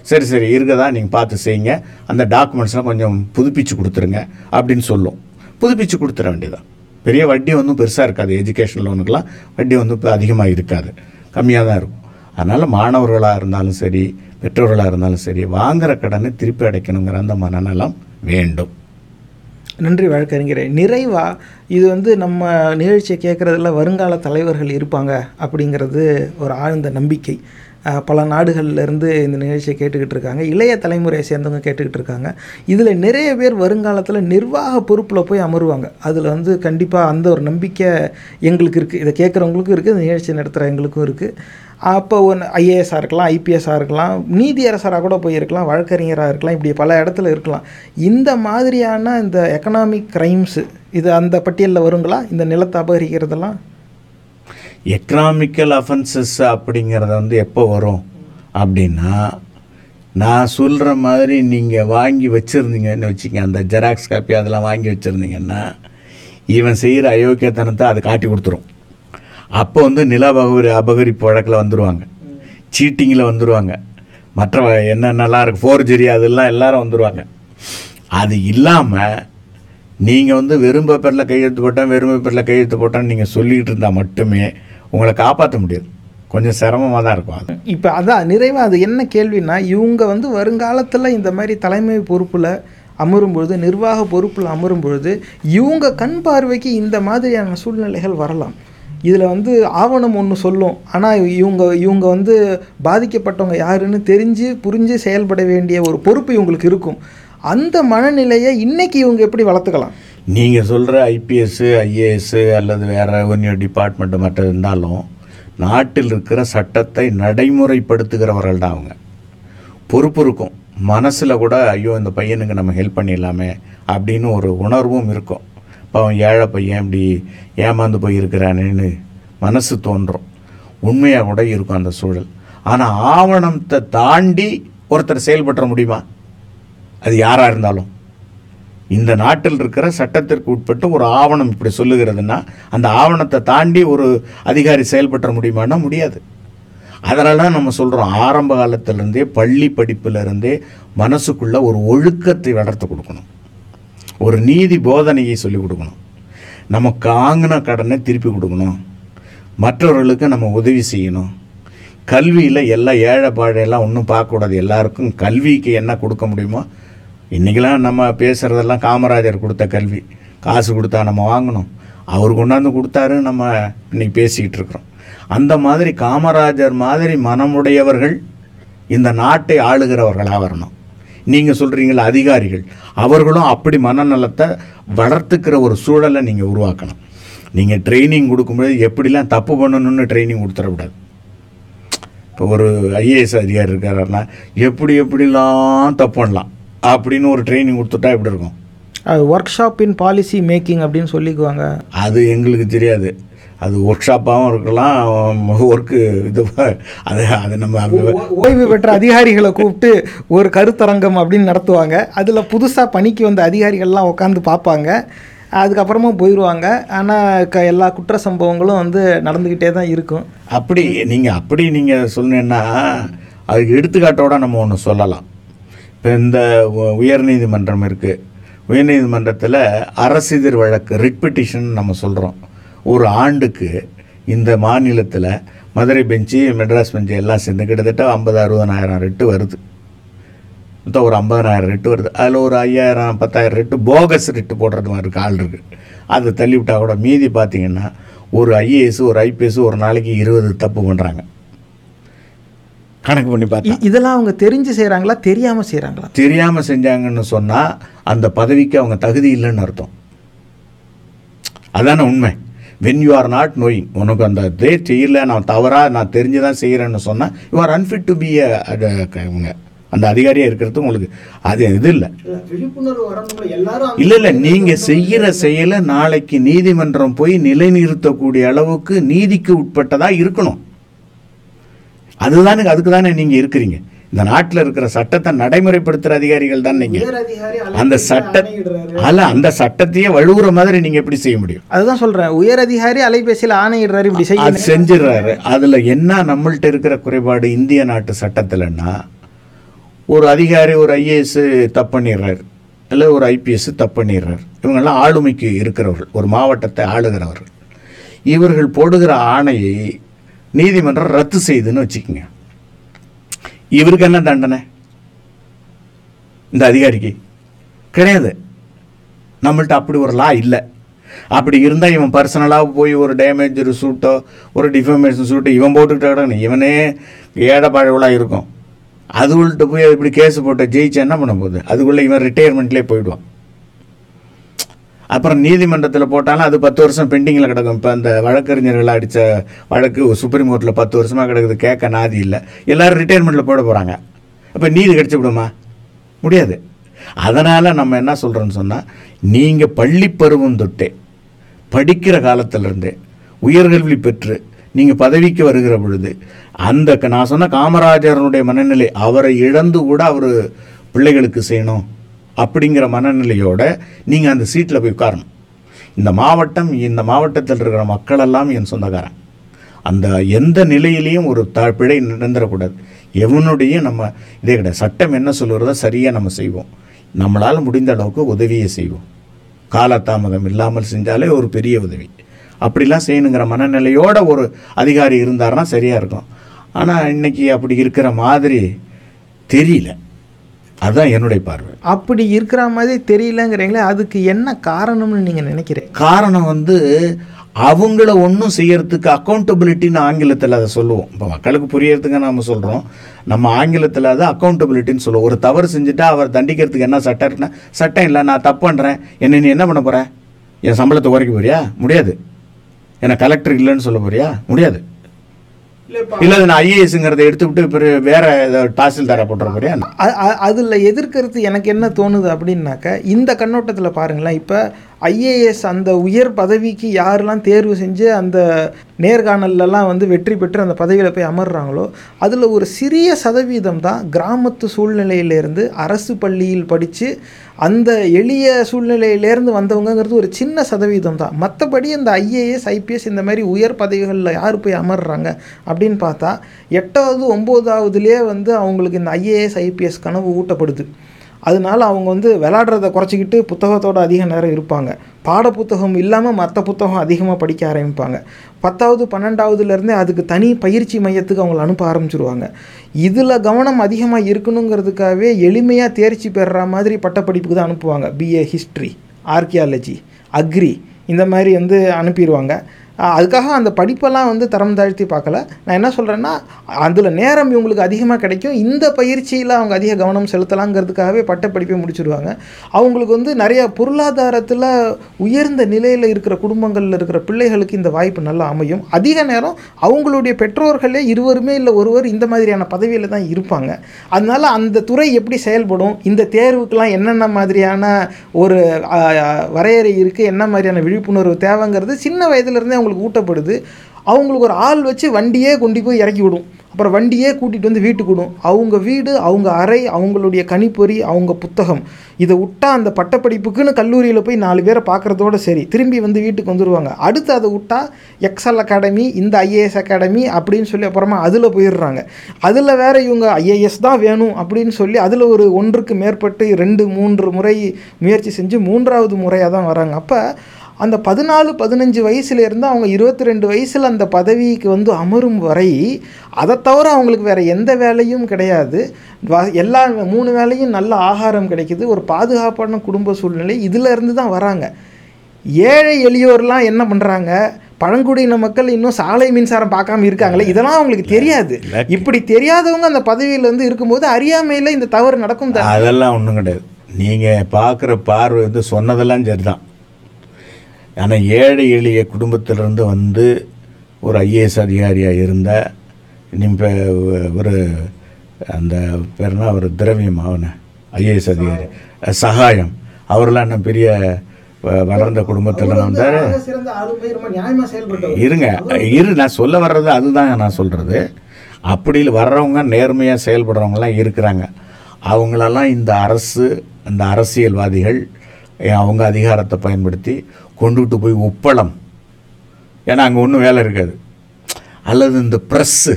சரி சரி இருக்கதா நீங்கள் பார்த்து செய்யுங்க. அந்த டாக்குமெண்ட்ஸ்லாம் கொஞ்சம் புதுப்பிச்சு கொடுத்துருங்க அப்படின்னு சொல்லும். புதுப்பிச்சு கொடுத்துட வேண்டியதான் பெரிய வட்டி ஒன்றும் பெருசாக இருக்காது. எஜுகேஷன் லோனுக்கெலாம் வட்டி வந்து இப்போ அதிகமாக இருக்காது. கம்மியாக தான் இருக்கும். அதனால் மாணவர்களாக இருந்தாலும் சரி பெற்றோர்களாக இருந்தாலும் சரி வாங்குகிற கடனை திருப்பி அடைக்கணுங்கிற அந்த மனநலம் வேண்டும். நன்றி வழக்கறிஞரே. நிறைவா இது வந்து நம்ம நிகழ்ச்சியை கேட்குறதுல வருங்கால தலைவர்கள் இருப்பாங்க அப்படிங்கிறது ஒரு ஆழ்ந்த நம்பிக்கை. பல நாடுகள்லேருந்து இந்த நிகழ்ச்சியை கேட்டுக்கிட்டு இருக்காங்க. இளைய தலைமுறையை சேர்ந்தவங்க கேட்டுக்கிட்டு இருக்காங்க. இதில் நிறைய பேர் வருங்காலத்தில் நிர்வாக பொறுப்பில் போய் அமருவாங்க. அதில் வந்து கண்டிப்பாக அந்த ஒரு நம்பிக்கை எங்களுக்கு இருக்குது இதை கேட்குறவங்களுக்கும் இருக்குது இந்த நிகழ்ச்சி நடத்துகிற எங்களுக்கும் இருக்குது அப்போ ஒன்று ஐஏஎஸ்ஸாக இருக்கலாம் ஐபிஎஸ்ஸாக இருக்கலாம் நீதியரசராக கூட போயிருக்கலாம் வழக்கறிஞராக இருக்கலாம் இப்படி பல இடத்துல இருக்கலாம். இந்த மாதிரியான இந்த எக்கனாமிக் க்ரைம்ஸு இது அந்த பட்டியலில் வருங்களா? இந்த நிலத்தை அபகரிக்கிறதெல்லாம்? எக்கனாமிக்கல் அஃபென்சஸ் அப்படிங்கிறத வந்து எப்போ வரும்? அப்படின்னா நான் சொல்கிற மாதிரி நீங்கள் வாங்கி வச்சுருந்தீங்கன்னு வச்சுக்க அந்த ஜெராக்ஸ் காப்பி அதெல்லாம் வாங்கி வச்சுருந்தீங்கன்னா இவன் செய்கிற அயோக்கியத்தனத்தை அது காட்டி கொடுத்துரும். அப்போ வந்து நில அபகரி அபகரிப்பு வழக்கில் வந்துடுவாங்க சீட்டிங்கில் வந்துடுவாங்க மற்ற என்னென்னலாம் இருக்குது ஃபோர்ஜரி அதெல்லாம் எல்லோரும் வந்துடுவாங்க அது இல்லாமல் நீங்கள் வந்து வெறும் பேப்பரில் கையெழுத்து போட்டேன் வெறும் பேப்பரில் கையெழுத்து போட்டேன்னு நீங்கள் சொல்லிக்கிட்டு இருந்தால் மட்டுமே உங்களை காப்பாற்ற முடியாது. கொஞ்சம் சிரமமாக தான் இருக்கும் அது. இப்போ அதான் நிறைவாக அது என்ன கேள்வினா இவங்க வந்து வருங்காலத்தில் இந்த மாதிரி தலைமை பொறுப்பில் அமரும்பொழுது நிர்வாக பொறுப்பில் அமரும்பொழுது இவங்க கண் பார்வைக்கு இந்த மாதிரியான சூழ்நிலைகள் வரலாம். இதில் வந்து ஆவணம் ஒன்று சொல்லும். ஆனால் இவங்க இவங்க வந்து பாதிக்கப்பட்டவங்க யாருன்னு தெரிஞ்சு புரிஞ்சு செயல்பட வேண்டிய ஒரு பொறுப்பு இவங்களுக்கு இருக்கும். அந்த மனநிலையை இன்றைக்கி இவங்க எப்படி வளர்த்துக்கலாம்? நீங்கள் சொல்கிற ஐபிஎஸ்ஸு ஐஏஎஸ்ஸு அல்லது வேறு ரெவன்யூ டிபார்ட்மெண்ட்டு மற்ற இருந்தாலும் நாட்டில் இருக்கிற சட்டத்தை நடைமுறைப்படுத்துகிறவர்கள் தான் அவங்க. பொறுப்பு இருக்கும் மனசில் கூட ஐயோ இந்த பையனுக்கு நம்ம ஹெல்ப் பண்ணிடலாமே அப்படின்னு ஒரு உணர்வும் இருக்கும். இப்போ அவன் ஏழை பையன் இப்படி ஏமாந்து போயிருக்கிறானேன்னு மனசு தோன்றும். உண்மையாக கூட இருக்கும் அந்த சூழல். ஆனால் ஆவணத்தை தாண்டி ஒருத்தர் செயல்பட்டுற முடியுமா? அது யாராக இருந்தாலும். இந்த நாட்டில் இருக்கிற சட்டத்திற்கு உட்பட்டு ஒரு ஆவணம் இப்படி சொல்லுகிறதுன்னா அந்த ஆவணத்தை தாண்டி ஒரு அதிகாரி செயல்பட முடியுமான்னா முடியாது. அதனால தான் நம்ம சொல்கிறோம் ஆரம்ப காலத்திலேருந்தே பள்ளி படிப்பிலிருந்தே மனசுக்குள்ளே ஒரு ஒழுக்கத்தை வளர்த்து கொடுக்கணும். ஒரு நீதி போதனையை சொல்லிக் கொடுக்கணும். நமக்கு ஆங்கின கடனை திருப்பி கொடுக்கணும். மற்றவர்களுக்கு நம்ம உதவி செய்யணும். கல்வியில் எல்லாம் ஏழை பாழையெல்லாம் ஒன்றும் பார்க்கக்கூடாது. எல்லாருக்கும் கல்விக்கு என்ன கொடுக்க முடியுமோ இன்றைக்கெல்லாம் நம்ம பேசுகிறதெல்லாம் காமராஜர் கொடுத்த கல்வி. காசு கொடுத்தா நம்ம வாங்கணும். அவர் கொண்டாந்து கொடுத்தாரு நம்ம இன்னைக்கு பேசிக்கிட்டு இருக்கிறோம். அந்த மாதிரி காமராஜர் மாதிரி மனமுடையவர்கள் இந்த நாட்டை ஆளுகிறவர்களாக வரணும். நீங்கள் சொல்கிறீங்கள அதிகாரிகள். அவர்களும் அப்படி மனநலத்தை வளர்த்துக்கிற ஒரு சூழலை நீங்கள் உருவாக்கணும். நீங்கள் ட்ரைனிங் கொடுக்கும்போது எப்படிலாம் தப்பு பண்ணணும்னு ட்ரைனிங் கொடுத்துடக்கூடாது. இப்போ ஒரு ஐஏஎஸ் அதிகாரி இருக்காருன்னா எப்படி எப்படிலாம் தப்பு பண்ணலாம்? அப்படின்னு ஒரு ட்ரைனிங் கொடுத்துட்டா எப்படி இருக்கும்? அது workshop in policy making அப்படின்னு சொல்லிக்குவாங்க. அது எங்களுக்கு தெரியாது. அது ஒர்க் ஷாப்பாகவும் இருக்கலாம் ஒர்க்கு இது அது அது நம்ம ஓய்வு பெற்ற அதிகாரிகளை கூப்பிட்டு ஒரு கருத்தரங்கம் அப்படின்னு நடத்துவாங்க. அதில் புதுசாக பணிக்கு வந்த அதிகாரிகள்லாம் உட்காந்து பார்ப்பாங்க. அதுக்கப்புறமா போயிடுவாங்க ஆனால் க எல்லா குற்ற சம்பவங்களும் வந்து நடந்துக்கிட்டே தான் இருக்கும். அப்படி நீங்கள் அப்படி நீங்கள் சொன்னீங்கன்னா அதுக்கு எடுத்துக்காட்டோட நம்ம ஒன்று சொல்லலாம். இந்த உ- உயர்நீதிமன்றம் இருக்குது உயர்நீதிமன்றத்தில் அரசிதிர் வழக்கு ரிட் நம்ம சொல்கிறோம் ஒரு ஆண்டுக்கு இந்த மாநிலத்தில் மதுரை பெஞ்சு மெட்ராஸ் பெஞ்சு எல்லாம் சேர்ந்து கிட்டத்தட்ட ஐம்பது அறுபதனாயிரம் ரெட்டு வருது. மொத்தம் ஒரு ஐம்பதனாயிரம் ரெட்டு வருது. அதில் ஒரு ஐயாயிரம் பத்தாயிரம் ரெட்டு போகஸ் ரெட்டு போடுறது மாதிரி இருக்குது ஆள் இருக்குது அதை தள்ளிவிட்டா கூட மீதி பார்த்தீங்கன்னா ஒரு ஐஏஎஸ் ஒரு ஐபிஎஸ் ஒரு நாளைக்கு இருபது தப்பு பண்ணுறாங்க கணக்கு பண்ணி பார்த்தா. இதெல்லாம் அவங்க தெரிஞ்சு செய்கிறாங்களா தெரியாமல் செய்கிறாங்களா தெரியாமல் செஞ்சாங்கன்னு சொன்னால் அந்த பதவிக்கு அவங்க தகுதி இல்லைன்னு அர்த்தம். அதானே உண்மை. When you are not knowing உனக்கு அந்த இதே செய்யல நான் தவறாக நான் தெரிஞ்சு தான் செய்கிறேன்னு சொன்னால் you are unfit to be இவங்க. அந்த அதிகாரியாக இருக்கிறது உங்களுக்கு அது இது இல்லை. இல்லை இல்லை நீங்கள் செய்கிற செயலை நாளைக்கு நீதிமன்றம் போய் நிலைநிறுத்தக்கூடிய அளவுக்கு நீதிக்கு உட்பட்டதாக இருக்கணும். அதுதானே அதுக்கு தானே நீங்கள் இருக்கிறீங்க. இந்த நாட்டில் இருக்கிற சட்டத்தை நடைமுறைப்படுத்துகிற அதிகாரிகள் தான் நீங்கள் அந்த சட்ட அல்ல அந்த சட்டத்தையே வழுவுற மாதிரி நீங்கள் எப்படி செய்ய முடியும்? அதுதான் சொல்கிறேன் உயர் அதிகாரி அலைபேசியில் ஆணையிடுறாரு இப்படி செய்ய அது செஞ்சிடுறாரு. அதில் என்ன நம்மள்ட்ட இருக்கிற குறைபாடு இந்திய நாட்டு சட்டத்தில்னா ஒரு அதிகாரி ஒரு ஐஏஎஸ் தப்பு பண்ணிடுறாரு. இல்லை ஒரு ஐபிஎஸ் தப்பு பண்ணிடுறாரு. இவங்கெல்லாம் ஆளுமைக்கு இருக்கிறவர்கள். ஒரு மாவட்டத்தை ஆளுகிறவர்கள். இவர்கள் போடுகிற ஆணையை நீதிமன்றம் ரத்து செய்துன்னு வச்சுக்கோங்க. இவருக்கு என்ன தண்டனை? இந்த அதிகாரிக்கு. கிடையாது. நம்மள்ட்ட அப்படி ஒரு லா இல்லை. அப்படி இருந்தால் இவன் பர்சனலாக போய் ஒரு டேமேஜ் ஒரு சூட்டோ ஒரு டிஃபமேஷன் சூட்டோ இவன் போட்டுக்கிட்ட கிடக்கணும். இவனே ஏடப்பாழவலாக இருக்கும். அதுகள்கிட்ட போய் இப்படி கேஸ் போட்ட ஜெயிச்சு என்ன பண்ண போகுது? அதுக்குள்ளே இவன் ரிட்டையர்மெண்ட்லேயே போயிடுவான். அப்புறம் நீதிமன்றத்தில் போட்டாலும் அது பத்து வருஷம் பெண்டிங்கில் கிடக்கும். இப்போ அந்த வழக்கறிஞர்கள் அடித்த வழக்கு சுப்ரீம் கோர்ட்டில் பத்து வருஷமாக கிடக்குது. கேட்க நாதி இல்லை. எல்லோரும் ரிட்டையர்மெண்ட்டில் போட போகிறாங்க அப்போ நீதி கிடச்சி விடுமா? முடியாது. அதனால் நம்ம என்ன சொல்கிறோன்னு சொன்னால் நீங்கள் பள்ளி பருவம் தொட்டே படிக்கிற காலத்திலிருந்தே உயர்கல்வி பெற்று நீங்கள் பதவிக்கு வருகிற பொழுது அந்த க- நான் சொன்ன காமராஜரனுடைய மனநிலை அவரை இழந்து கூட அவர் பிள்ளைகளுக்கு செய்யணும். அப்படிங்கிற மனநிலையோட நீங்கள் அந்த சீட்டில் போய் உட்காரணும். இந்த மாவட்டம் இந்த மாவட்டத்தில் இருக்கிற மக்களெல்லாம் என் சொந்தக்காரன். அந்த எந்த நிலையிலையும் ஒரு த பிழை நிரந்தரக்கூடாது. எவனுடைய நம்ம இதே கிடையாது. சட்டம் என்ன சொல்லுறதோ சரியாக நம்ம செய்வோம். நம்மளால் முடிந்த அளவுக்கு உதவியை செய்வோம். காலதாமதம் இல்லாமல் செஞ்சாலே ஒரு பெரிய உதவி. அப்படிலாம் செய்யணுங்கிற மனநிலையோட ஒரு அதிகாரி இருந்தாருன்னா சரியாக இருக்கும். ஆனால் இன்றைக்கி அப்படி இருக்கிற மாதிரி தெரியல. அதுதான் என்னுடைய பார்வை. அப்படி இருக்கிற மாதிரி தெரியலங்கிறீங்களே அதுக்கு என்ன காரணம்னு நீங்கள் நினைக்கிறீங்க? காரணம் வந்து அவங்கள ஒன்றும் செய்யறதுக்கு அக்கௌண்டபிலிட்டின்னு ஆங்கிலத்தில் அதை சொல்லுவோம். இப்போ மக்களுக்கு புரியறதுக்கு நாம் சொல்கிறோம் நம்ம ஆங்கிலத்தில் அதை அக்கௌண்டபிலிட்டின்னு சொல்லுவோம். ஒரு தவறு செஞ்சுட்டா அவர் தண்டிக்கிறதுக்கு என்ன சட்டம் இருக்குன்னா சட்டம் இல்லை நான் தப்பு பண்ணுறேன் என்ன நீ என்ன பண்ண போகிற என் சம்பளத்தை குறைக்க போறியா? முடியாது. என்ன கலெக்டர் இல்லைன்னு சொல்ல போறியா? முடியாது. இல்லை நான் ஐஏஎஸ்ங்கிறத எடுத்துவிட்டு பிறகு வேற தாசில்தாரை போட்டுற போறியா அதில் எதிர்க்கிறது எனக்கு என்ன தோணுது அப்படின்னாக்க இந்த கண்ணோட்டத்தில் பாருங்களேன் இப்போ ஐஏஎஸ் அந்த உயர் பதவிக்கு யாரெல்லாம் தேர்வு செஞ்சு அந்த நேர்காணல்லலாம் வந்து வெற்றி பெற்று அந்த பதவியில் போய் அமர்றாங்களோ அதில் ஒரு சிறிய சதவீதம் தான் கிராமத்து சூழ்நிலையிலேருந்து அரசு பள்ளியில் படித்து அந்த எளிய சூழ்நிலையிலேருந்து வந்தவங்கங்கிறது ஒரு சின்ன சதவீதம் தான். மற்றபடி இந்த ஐஏஎஸ் ஐபிஎஸ் இந்த மாதிரி உயர் பதவிகளில் யார் போய் அமர்றாங்க அப்படின்னு பார்த்தா எட்டாவது ஒம்போதாவதுலேயே வந்து அவங்களுக்கு இந்த ஐஏஎஸ் ஐபிஎஸ் கனவு ஊட்டப்படுது. அதனால அவங்க வந்து விளாடுறத குறைச்சிக்கிட்டு புத்தகத்தோட அதிக நேரம் இருப்பாங்க. பாட புத்தகம் இல்லாமல் மற்ற புத்தகம் அதிகமாக படிக்க ஆரம்பிப்பாங்க. பத்தாவது பன்னெண்டாவதுலேருந்தே அதுக்கு தனி பயிற்சி மையத்துக்கு அவங்கள அனுப்ப ஆரம்பிச்சிருவாங்க. இதில் கவனம் அதிகமாக இருக்கணுங்கிறதுக்காகவே எளிமையாக தேர்ச்சி பெறுற மாதிரி பட்டப்படிப்புக்கு தான் அனுப்புவாங்க. பிஏ ஹிஸ்ட்ரி ஆர்கியாலஜி அக்ரி இந்த மாதிரி வந்து அனுப்பிடுவாங்க அதுக்காக அந்த படிப்பெல்லாம் வந்து தரம் தாழ்த்தி பார்க்கல. நான் என்ன சொல்கிறேன்னா அதில் நேரம் இவங்களுக்கு அதிகமாக கிடைக்கும். இந்த பயிற்சியில் அவங்க அதிக கவனம் செலுத்தலாங்கிறதுக்காகவே பட்டப்படிப்பை முடிச்சிடுவாங்க அவங்களுக்கு வந்து நிறைய பொருளாதாரத்தில் உயர்ந்த நிலையில் இருக்கிற குடும்பங்களில் இருக்கிற பிள்ளைகளுக்கு இந்த வாய்ப்பு நல்லா அமையும். அதிக நேரம் அவங்களுடைய பெற்றோர்களே இருவருமே இல்லை ஒருவர் இந்த மாதிரியான பதவியில் தான் இருப்பாங்க. அதனால அந்த துறை எப்படி செயல்படும் இந்த தேர்வுக்கெல்லாம் என்னென்ன மாதிரியான ஒரு வரையறை இருக்குது என்ன மாதிரியான விழிப்புணர்வு தேவைங்கிறது சின்ன வயதுலேருந்தே அவங்களுக்கு ஊட்டப்படுது அவங்களுக்கு ஒரு ஆள் வச்சு வண்டியே கொண்டு போய் இறக்கி விடும். அப்புறம் வண்டியே கூட்டிகிட்டு வந்து வீட்டுக்கு விடும். அவங்க வீடு அவங்க அறை அவங்களுடைய கணிப்பொறி அவங்க புத்தகம் இதை விட்டா அந்த பட்டப்படிப்புக்குன்னு கல்லூரியில் போய் நாலு பேரை பார்க்குறதோட சரி. திரும்பி வந்து வீட்டுக்கு வந்துடுவாங்க அடுத்து அதை விட்டா எக்ஸல் அகாடமி இந்த ஐஏஎஸ் அகாடமி அப்படின்னு சொல்லி அப்புறமா அதில் போயிடுறாங்க. அதில் வேற இவங்க ஐஏஎஸ் தான் வேணும் அப்படின்னு சொல்லி அதில் ஒரு ஒன்றுக்கு மேற்பட்டு ரெண்டு மூன்று முறை முயற்சி செஞ்சு மூன்றாவது முறையாக தான் வராங்க. அப்போ அந்த பதினாலு பதினஞ்சு வயசுலேருந்து அவங்க இருபத்தி ரெண்டு வயசில் அந்த பதவிக்கு வந்து அமரும் வரை அதை தவிர அவங்களுக்கு வேறு எந்த வேலையும் கிடையாது. எல்லா மூணு வேலையும் நல்ல ஆகாரம் கிடைக்குது. ஒரு பாதுகாப்பான குடும்ப சூழ்நிலை இதில் இருந்து தான் வராங்க. ஏழை எளியோர்லாம் என்ன பண்ணுறாங்க பழங்குடியின மக்கள் இன்னும் சாலை மின்சாரம் பார்க்காம இருக்காங்களே? இதெல்லாம் அவங்களுக்கு தெரியாது. இப்படி தெரியாதவங்க அந்த பதவியில் வந்து இருக்கும்போது அறியாமையில் இந்த தவறு நடக்கும் அதெல்லாம் ஒன்றும் கிடையாது. நீங்கள் பார்க்குற பார்வை வந்து சொன்னதெல்லாம் சரிதான். ஆனால் ஏழை எளிய குடும்பத்திலிருந்து வந்து ஒரு ஐஏஎஸ் அதிகாரியாக இருந்த இப்போ ஒரு அந்த பேர்னா ஒரு திரவியம் அவனை ஐஏஎஸ் அதிகாரி. சகாயம் அவரெல்லாம் என்ன பெரிய வ- வளர்ந்த குடும்பத்தில் வந்தார். இருங்க. இரு நான் சொல்ல வர்றது அதுதான் நான் சொல்கிறது அப்படி வர்றவங்க நேர்மையாக செயல்படுறவங்கலாம் இருக்கிறாங்க. அவங்களெல்லாம் இந்த அரசு இந்த அரசியல்வாதிகள் அவங்க அதிகாரத்தை பயன்படுத்தி கொண்டுட்டு போய் உப்பளம். ஏன்னா அங்கே ஒன்றும் வேலை இருக்காது. அல்லது இந்த ப்ரெஸ்ஸு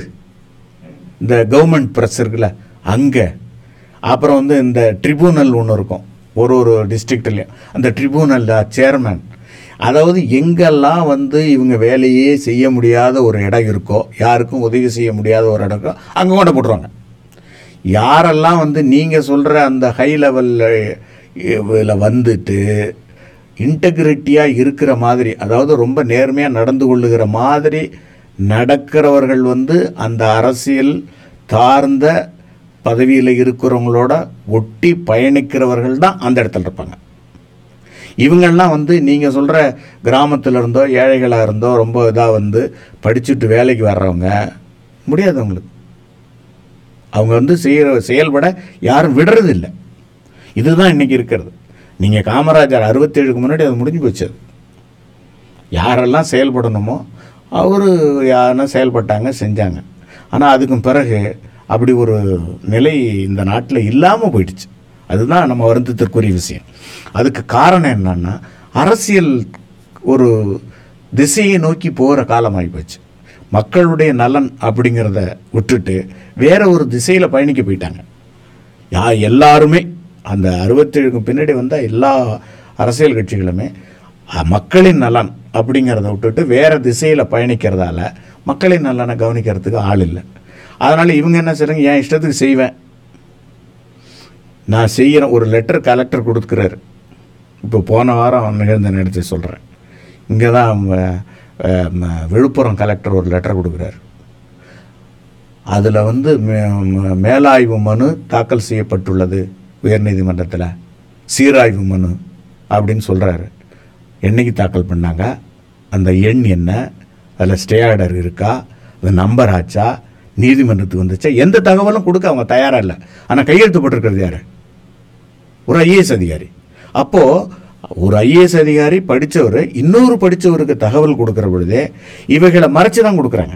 இந்த கவர்மெண்ட் ப்ரெஸ் இருக்குல்ல அங்கே. அப்புறம் வந்து இந்த ட்ரிபூனல் ஒன்று இருக்கும். ஒரு ஒரு டிஸ்ட்ரிக்ட்லேயும் அந்த ட்ரிபூனலில் சேர்மேன் அதாவது எங்கெல்லாம் வந்து இவங்க வேலையே செய்ய முடியாத ஒரு இடம் இருக்கோ யாருக்கும் உதவி செய்ய முடியாத ஒரு இடம் இருக்கோ அங்கே கொண்டு போட்டுருவாங்க. யாரெல்லாம் வந்து நீங்கள் சொல்கிற அந்த ஹை லெவலில் வந்துட்டு இன்டெகிரிட்டியாக இருக்கிற மாதிரி அதாவது ரொம்ப நேர்மையாக நடந்து கொள்ளுகிற மாதிரி நடக்கிறவர்கள் வந்து அந்த அரசியல் தார்ந்த பதவியில் இருக்கிறவங்களோட ஒட்டி பயணிக்கிறவர்கள் தான் அந்த இடத்துல இருப்பாங்க. இவங்கெல்லாம் வந்து நீங்கள் சொல்கிற கிராமத்தில் இருந்தோ ஏழைகளாக இருந்தோ ரொம்ப இதாக வந்து படிச்சுட்டு வேலைக்கு வர்றவங்க முடியாது அவங்களுக்கு அவங்க வந்து செய்கிற செயல்பட யாரும் விடுறதில்லை. இதுதான் இன்றைக்கி இருக்கிறது. நீங்கள் காமராஜர் அறுபத்தேழுக்கு முன்னாடி அது முடிஞ்சு போச்சு. யாரெல்லாம் செயல்படணுமோ அவர் யாருன்னா செயல்பட்டாங்க செஞ்சாங்க. ஆனால் அதுக்கும் பிறகு அப்படி ஒரு நிலை இந்த நாட்டில் இல்லாமல் போயிடுச்சு. அதுதான் நம்ம வருந்தத்திற்குரிய விஷயம். அதுக்கு காரணம் என்னன்னா அரசியல் ஒரு திசையை நோக்கி போகிற காலமாகி போச்சு. மக்களுடைய நலன் அப்படிங்கிறத விட்டுட்டு வேற ஒரு திசையில் பயணிக்க போயிட்டாங்க. யா எல்லாருமே அந்த அறுபத்தேழுக்கு பின்னாடி வந்த எல்லா அரசியல் கட்சிகளுமே மக்களின் நலன் அப்படிங்கிறத விட்டுட்டு வேறு திசையில் பயணிக்கிறதால மக்களின் நலனை கவனிக்கிறதுக்கு ஆள் இல்லை. அதனால் இவங்க என்ன செய்கிறாங்க என் இஷ்டத்துக்கு செய்வேன். நான் செய்கிறேன் ஒரு லெட்டர் கலெக்டர் கொடுக்குறாரு. இப்போ போன வாரம் நிகழ்ந்த நேரத்தை சொல்கிறேன் இங்கே தான் விழுப்புரம் கலெக்டர் ஒரு லெட்டர் கொடுக்குறாரு. அதில் வந்து மே- மேலாய்வு மனு தாக்கல் செய்யப்பட்டுள்ளது. உயர்நீதிமன்றத்தில் சீராய்வு மனு அப்படின்னு சொல்கிறாரு என்னைக்கு தாக்கல் பண்ணாங்க? அந்த எண் என்ன? அதில் ஸ்டே ஆர்டர் இருக்கா? அது நம்பர் ஆச்சா நீதிமன்றத்துக்கு வந்துச்சா? எந்த தகவலும் கொடுக்க அவங்க தயாராக இல்லை. ஆனால் கையெழுத்து போட்டிருக்கிறது யார்? ஒரு ஐஏஎஸ் அதிகாரி. அப்போது ஒரு ஐஏஎஸ் அதிகாரி படித்தவர் இன்னொரு படித்தவருக்கு தகவல் கொடுக்குற பொழுதே இவைகளை மறைச்சு தான் கொடுக்குறாங்க.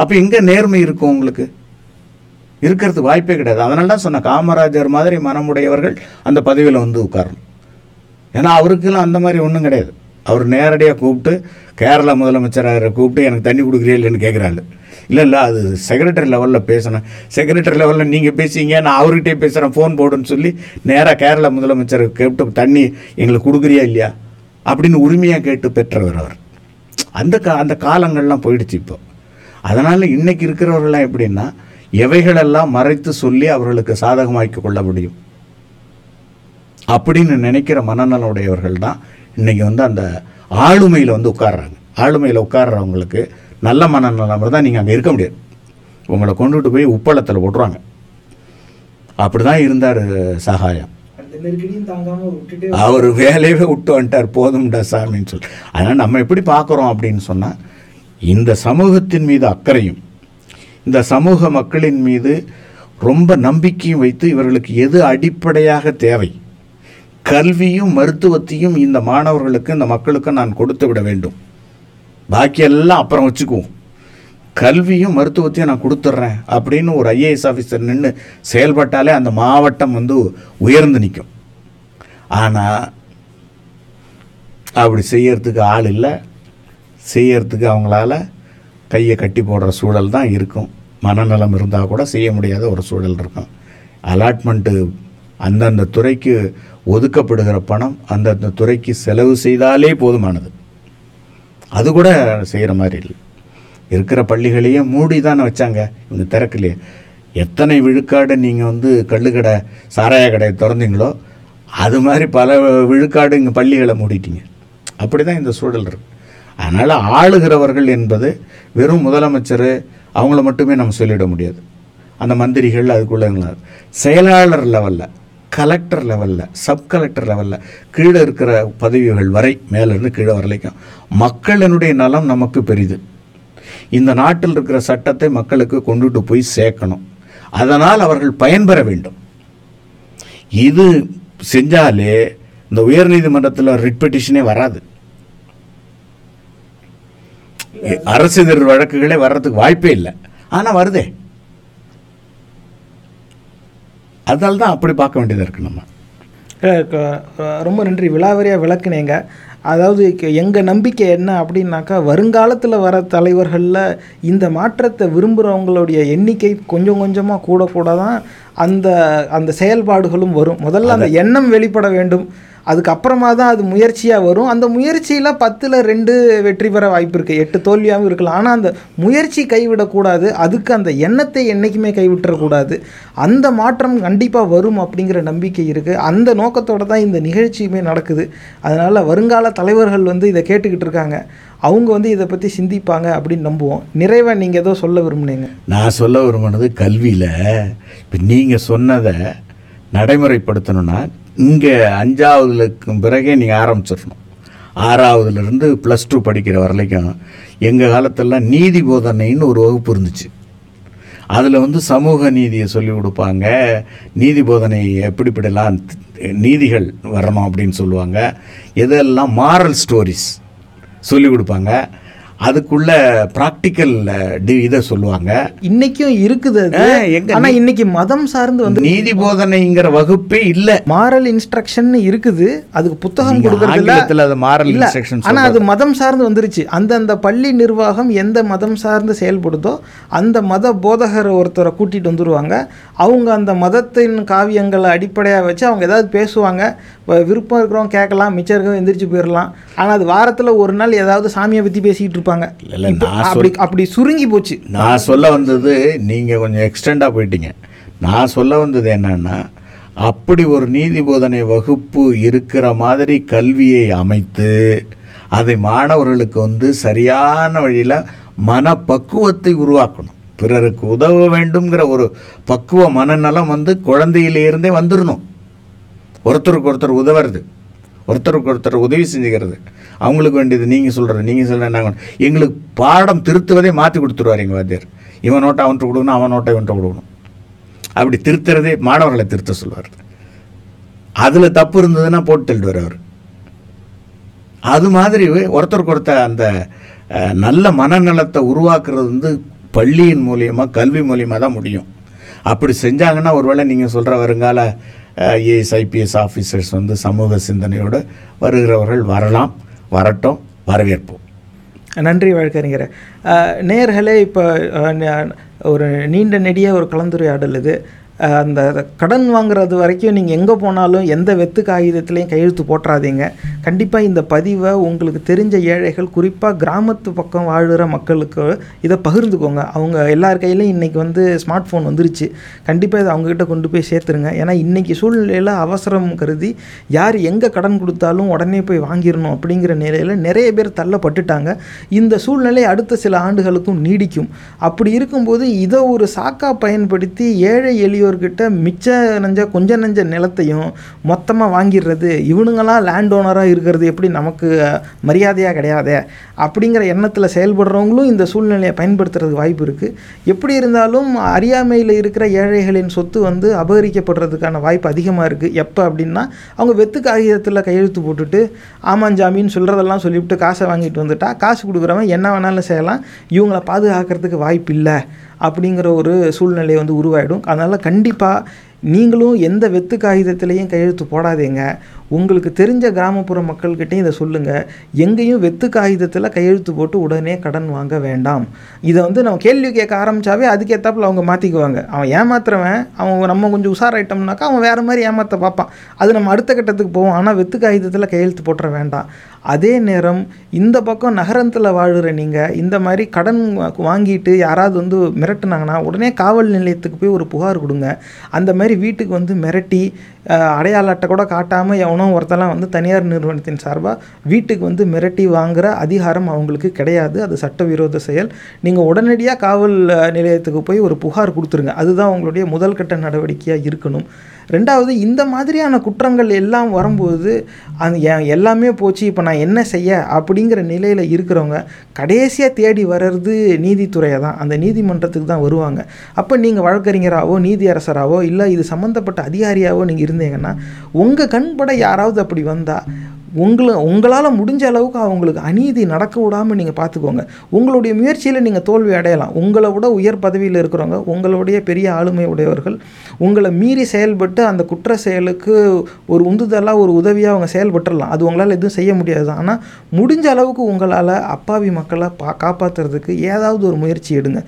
அப்போ எங்கே நேர்மை இருக்கும் உங்களுக்கு? இருக்கிறது வாய்ப்பே கிடையாது. அதனால தான் சொன்ன காமராஜர் மாதிரி மனமுடையவர்கள் அந்த பதவியில் வந்து உட்காரணும். ஏன்னா அவருக்கெல்லாம் அந்த மாதிரி ஒன்றும் கிடையாது. அவர் நேரடியாக கூப்பிட்டு கேரளா முதலமைச்சராக கூப்பிட்டு எனக்கு தண்ணி கொடுக்குறியா இல்லைன்னு கேட்குறாரு இல்லை இல்லை அது செக்ரட்டரி லெவலில் பேசணும். செக்ரட்டரி லெவலில் நீங்கள் பேசிங்க நான் அவர்கிட்டே பேசுகிறேன் ஃபோன் போடுன்னு சொல்லி நேராக கேரளா முதலமைச்சருக்கு கேட்டு தண்ணி எங்களுக்கு கொடுக்குறியா இல்லையா? அப்படின்னு உரிமையாக கேட்டு பெற்றவர் அவர். அந்த கா அந்த காலங்கள்லாம் போயிடுச்சு இப்போ. அதனால் இன்றைக்கி இருக்கிறவர்கள்லாம் எப்படின்னா எவைகளெல்லாம் மறைத்து சொல்லி அவர்களுக்கு சாதகமாக்கி கொள்ள முடியும்? அப்படின்னு நினைக்கிற மனநலமுடையவர்கள் தான் இன்றைக்கி வந்து அந்த ஆளுமையில் வந்து உட்காடுறாங்க ஆளுமையில் உட்கார்றவங்களுக்கு நல்ல மனநலம் தான் நீங்கள் அங்கே இருக்க முடியாது. உங்களை கொண்டுட்டு போய் உப்பளத்தில் போட்டுருவாங்க. அப்படி தான் இருந்தார் சகாயம். அவர் வேலையவே விட்டு வந்துட்டார் போதும்டா சாமின்னு சொல்லி. அதனால் நம்ம எப்படி பார்க்குறோம் அப்படின்னு சொன்னால் இந்த சமூகத்தின் மீது அக்கறையும் இந்த சமூக மக்களின் மீது ரொம்ப நம்பிக்கையும் வைத்து இவர்களுக்கு எது அடிப்படையாக தேவை? கல்வியும் மருத்துவத்தையும் இந்த மாணவர்களுக்கு இந்த மக்களுக்கு நான் கொடுத்து விட வேண்டும். பாக்கியெல்லாம் அப்புறம் வச்சுக்குவோம். கல்வியும் மருத்துவத்தையும் நான் கொடுத்துட்றேன் அப்படின்னு ஒரு ஐஏஎஸ் ஆஃபீஸர் நின்று செயல்பட்டாலே அந்த மாவட்டம் வந்து உயர்ந்து நிற்கும் ஆனால் அப்படி செய்யறதுக்கு ஆள் இல்லை. செய்யறதுக்கு அவங்களால கையை கட்டி போடுற சூழல் தான் இருக்கும். மனநலம் இருந்தால் கூட செய்ய முடியாத ஒரு சூழல் இருக்கும். அலாட்மெண்ட்டு அந்தந்த துறைக்கு ஒதுக்கப்படுகிற பணம் அந்தந்த துறைக்கு செலவு செய்தாலே போதுமானது. அது கூட செய்கிற மாதிரி இல்லை. இருக்கிற பள்ளிகளையே மூடி தானே வச்சாங்க. இவங்க திறக்கலையே. எத்தனை விழுக்காடு நீங்கள் வந்து கள்ளுக்கடை சாராய கடையை திறந்தீங்களோ அது மாதிரி பல விழுக்காடு இங்கே பள்ளிகளை மூடிட்டீங்க. அப்படி தான் இந்த சூழல் இருக்கு. அதனால் ஆளுகிறவர்கள் என்பது வெறும் முதலமைச்சர் அவங்கள மட்டுமே நம்ம சொல்லிட முடியாது. அந்த மந்திரிகள் அதுக்குள்ள செயலாளர் லெவலில் கலெக்டர் லெவலில் சப் கலெக்டர் லெவலில் கீழே இருக்கிற பதவிகள் வரை மேலேருந்து கீழே வரலைக்கும் மக்களினுடைய நலம் நமக்கு பெரிது. இந்த நாட்டில் இருக்கிற சட்டத்தை மக்களுக்கு கொண்டுட்டு போய் சேர்க்கணும். அதனால் அவர்கள் பயன்பெற வேண்டும். இது செஞ்சாலே இந்த உயர்நீதிமன்றத்தில் ரிட் பெட்டிஷனே வராது. அரசு எதிர் வழக்குகளே வர்றதுக்கு வாய்ப்பே இல்லை. ஆனால் வருதே. அதனால தான் அப்படி பார்க்க வேண்டியதாக இருக்கு நம்ம. ரொம்ப நன்றி. விலாவரியாக விளக்குனீங்க. அதாவது எங்கள் நம்பிக்கை என்ன அப்படின்னாக்கா வருங்காலத்தில் வர தலைவர்களில் இந்த மாற்றத்தை விரும்புகிறவங்களுடைய எண்ணிக்கை கொஞ்சம் கொஞ்சமாக கூட கூட தான் அந்த அந்த செயல்பாடுகளும் வரும். முதல்ல அந்த எண்ணம் வெளிப்பட வேண்டும். அதுக்கப்புறமா தான் அது முயற்சியாக வரும். அந்த முயற்சியில் பத்தில் ரெண்டு வெற்றி பெற வாய்ப்பு இருக்குது எட்டு தோல்வியாகவும் இருக்கலாம். ஆனால் அந்த முயற்சி கைவிடக்கூடாது. அதுக்கு அந்த எண்ணத்தை என்றைக்குமே கைவிட்டுறக்கூடாது. அந்த மாற்றம் கண்டிப்பாக வரும் அப்படிங்கிற நம்பிக்கை இருக்குது அந்த நோக்கத்தோடு தான் இந்த நிகழ்ச்சியுமே நடக்குது. அதனால் வருங்கால தலைவர்கள் வந்து இதை கேட்டுக்கிட்டு இருக்காங்க. அவங்க வந்து இதை பற்றி சிந்திப்பாங்க அப்படின்னு நம்புவோம். நிறைவாக நீங்கள் ஏதோ சொல்ல விரும்புனீங்க. நான் சொல்ல விரும்பினது கல்வியில் இப்போ நீங்கள் சொன்னதை நடைமுறைப்படுத்தணும்னா இங்கே அஞ்சாவதுலக்கும் பிறகே நீங்கள் ஆரம்பிச்சிடணும். ஆறாவதுலேருந்து ப்ளஸ் டூ படிக்கிற வரைக்கும் எங்கள் காலத்திலலாம் நீதி போதனைன்னு ஒரு வகுப்பு இருந்துச்சு. அதில் வந்து சமூக நீதியை சொல்லி கொடுப்பாங்க. நீதி போதனை எப்படிப்படலாம்? நீதிகள் வரணும் அப்படின்னு சொல்லுவாங்க. இதெல்லாம் மாரல் ஸ்டோரிஸ் சொல்லி கொடுப்பாங்க. அதுக்குள்ள ப்ராக்டிக்கல் இதை சொல்லுவாங்க. இன்னைக்கும் இருக்குது அது. ஆ, எங்க ஆனால் இன்னைக்கு மதம் சார்ந்து வந்து நீதி போதனைங்கிற வகுப்பே இல்லை. மாரல் இன்ஸ்ட்ரக்ஷன் இருக்குது. அதுக்கு புத்தகம் கொடுக்கறதுல அது இல்ல, instruction ஆனா அது மதம் சார்ந்து வந்துருச்சு. அந்தந்த பள்ளி நிர்வாகம் எந்த மதம் சார்ந்து செயல்படுதோ அந்த மத போதகர் ஒருத்தரை கூட்டிட்டு வந்துருவாங்க. அவங்க அந்த மதத்தின் காவியங்களை அடிப்படையாக வச்சு அவங்க ஏதாவது பேசுவாங்க. விருப்பம் இருக்கிறவங்க கேட்கலாம் மிச்சம் இருக்கிறவங்க எந்திரிச்சு போயிடலாம் ஆனா அது வாரத்துல ஒரு நாள் ஏதாவது சாமியை பத்தி பேசிக்கிட்டு இருப்பாங்க இல்ல, நான் அப்படி அப்படி சுருங்கி போச்சு. நான் சொல்ல வந்தது நீங்கள் கொஞ்சம் எக்ஸ்டெண்டாக போயிட்டீங்க. நான் சொல்ல வந்தது என்னன்னா அப்படி ஒரு நீதி போதனை வகுப்பு இருக்கிற மாதிரி கல்வியை அமைத்து அதை மாணவர்களுக்கு வந்து சரியான வழியில் மனப்பக்குவத்தை உருவாக்கணும். பிறருக்கு உதவ வேண்டும்ங்கிற ஒரு பக்குவ மனநலம் வந்து குழந்தையிலிருந்தே வந்துடணும் ஒருத்தருக்கு ஒருத்தர் உதவுறது ஒருத்தருக்கு ஒருத்தர் உதவி செஞ்சுக்கிறது. அவங்களுக்கு வேண்டியது நீங்கள் சொல்கிற நீங்கள் சொல்கிற நாங்கள் எங்களுக்கு பாடம் திருத்துவதே மாற்றி கொடுத்துருவார் எங்கள் வாத்தியார். இவன் நோட்டை அவன்கிட்ட கொடுக்கணும் அவன் நோட்டை இவன்கிட்ட கொடுக்கணும். அப்படி திருத்துறதே மாணவர்களை திருத்த சொல்லுவார். அதில் தப்பு இருந்ததுன்னா போட்டு தள்ளிடுவார் அவர். அது மாதிரி ஒருத்தருக்கு ஒருத்தர் அந்த நல்ல மனநலத்தை உருவாக்குறது வந்து பள்ளியின் மூலியமாக கல்வி மூலியமாக தான் முடியும். அப்படி செஞ்சாங்கன்னா ஒருவேளை நீங்கள் சொல்கிற வருங்கால ஐஏஎஸ் ஐபிஎஸ் ஆஃபீஸர்ஸ் வந்து சமூக சிந்தனையோடு வருகிறவர்கள் வரலாம். வரட்டும் வரவேற்போம். நன்றி வழக்கறிஞர். நேர்களே இப்போ ஒரு நீண்ட நெடிய ஒரு கலந்துரையாடல் இது. அந்த கடன் வாங்குறது வரைக்கும் நீங்கள் எங்கே போனாலும் எந்த வெத்து காகிதத்துலேயும் கையெழுத்து போட்டுறாதீங்க கண்டிப்பாக இந்த பதிவை உங்களுக்கு தெரிஞ்ச ஏழைகள் குறிப்பாக கிராமத்து பக்கம் வாழ்கிற மக்களுக்கு இதை பகிர்ந்துக்கோங்க. அவங்க எல்லார் கையிலையும் இன்றைக்கி வந்து ஸ்மார்ட் ஃபோன் வந்துருச்சு. கண்டிப்பாக இதை அவங்ககிட்ட கொண்டு போய் சேர்த்துருங்க. ஏன்னா இன்றைக்கி சூழ்நிலையில் அவசரம் கருதி யார் எங்கே கடன் கொடுத்தாலும் உடனே போய் வாங்கிடணும் அப்படிங்கிற நிலையில் நிறைய பேர் தள்ளப்பட்டுட்டாங்க. இந்த சூழ்நிலை அடுத்த சில ஆண்டுகளுக்கும் நீடிக்கும். அப்படி இருக்கும்போது இதை ஒரு சாக்கா பயன்படுத்தி ஏழை எளியோர்கிட்ட மிச்ச நஞ்ச கொஞ்ச நஞ்ச நிலத்தையும் மொத்தமாக வாங்கிடுறது. இவனுங்களாம் லேண்ட் ஓனராக இருக்கிறது எப்படி நமக்கு மரியாதையாக கிடையாதே? அப்படிங்கிற எண்ணத்தில் செயல்படுறவங்களும் இந்த சூழ்நிலையை பயன்படுத்துறதுக்கு வாய்ப்பு இருக்குது எப்படி இருந்தாலும் அறியாமையில் இருக்கிற ஏழைகளின் சொத்து வந்து அபகரிக்கப்படுறதுக்கான வாய்ப்பு அதிகமாக இருக்குது எப்போ அப்படின்னா அவங்க வெத்து காகிதத்தில் கையெழுத்து போட்டுட்டு ஆமாஞ்சாமின்னு சொல்கிறதெல்லாம் சொல்லிவிட்டு காசை வாங்கிட்டு வந்துட்டா காசு கொடுக்குறவன் என்ன வேணாலும் செய்யலாம். இவங்கள பாதுகாக்கிறதுக்கு வாய்ப்பு இல்லை அப்படிங்கிற ஒரு சூழ்நிலை வந்து உருவாயிடும். அதனால் கண்டிப்பாக நீங்களும் எந்த வெத்து காகிதத்திலையும் கையெழுத்து போடாதீங்க. உங்களுக்கு தெரிஞ்ச கிராமப்புற மக்கள்கிட்டையும் இதை சொல்லுங்கள் எங்கேயும் வெத்து காகிதத்தில் கையெழுத்து போட்டு உடனே கடன் வாங்க வேண்டாம். இதை வந்து நம்ம கேள்வி கேட்க ஆரம்பித்தாவே அதுக்கேற்றாப்புல அவங்க மாற்றிக்குவாங்க அவன் ஏமாத்துறவன் அவன் நம்ம கொஞ்சம் உஷாராயிட்டோம்னாக்கா அவன் வேறு மாதிரி ஏமாற்ற பார்ப்பான். அது நம்ம அடுத்த கட்டத்துக்கு போவோம். ஆனால் வெத்து காகிதத்தில் கையெழுத்து போட்டுற வேண்டாம். அதே நேரம் இந்த பக்கம் நகரத்தில் வாழுற நீங்கள் இந்த மாதிரி கடன் வா- வாங்கிட்டு யாராவது வந்து மிரட்டுனாங்கன்னா உடனே காவல் நிலையத்துக்கு போய் ஒரு புகார் கொடுங்க. அந்த மாதிரி வீட்டுக்கு வந்து மிரட்டி அடையாள அட்டை கூட காட்டாமல் எவனோ ஒருத்தெல்லாம் வந்து தனியார் நிறுவனத்தின் சார்பாக வீட்டுக்கு வந்து மிரட்டி வாங்குகிற அதிகாரம் அவங்களுக்கு கிடையாது. அது சட்டவிரோத செயல். நீங்கள் உடனடியாக காவல் நிலையத்துக்கு போய் ஒரு புகார் கொடுத்துருங்க. அதுதான் உங்களுடைய முதல் கட்ட நடவடிக்கையாக இருக்கணும். ரெண்டாவது இந்த மாதிரியான குற்றங்கள் எல்லாம் வரும்போது அது எ- எல்லாமே போச்சு இப்போ நான் என்ன செய்ய அப்படிங்கிற நிலையில் இருக்கிறவங்க கடைசியாக தேடி வர்றது நீதித்துறையை தான். அந்த நீதிமன்றத்துக்கு தான் வருவாங்க. அப்போ நீங்கள் வழக்கறிஞராகவோ நீதியரசராகவோ இல்லை இது சம்மந்தப்பட்ட அதிகாரியாகவோ நீங்கள் இருந்தீங்கன்னா உங்கள் கண்பட யாராவது அப்படி வந்தால் உங்களை உங்களால் முடிஞ்ச அளவுக்கு அவங்களுக்கு அநீதி நடக்க விடாமல் நீங்கள் பார்த்துக்கோங்க உங்களுடைய முயற்சியில் நீங்கள் தோல்வி அடையலாம். உங்களை விட உயர் பதவியில் இருக்கிறவங்க உங்களுடைய பெரிய ஆளுமை உடையவர்கள் உங்களை மீறி செயல்பட்டு அந்த குற்ற செயலுக்கு ஒரு உந்துதலாக ஒரு உதவியாக அவங்க செயல்பட்டுடலாம் அது உங்களால் எதுவும் செய்ய முடியாது. ஆனால் முடிஞ்ச அளவுக்கு உங்களால் அப்பாவி மக்களை பா காப்பாற்றுறதுக்கு ஏதாவது ஒரு முயற்சி எடுங்க.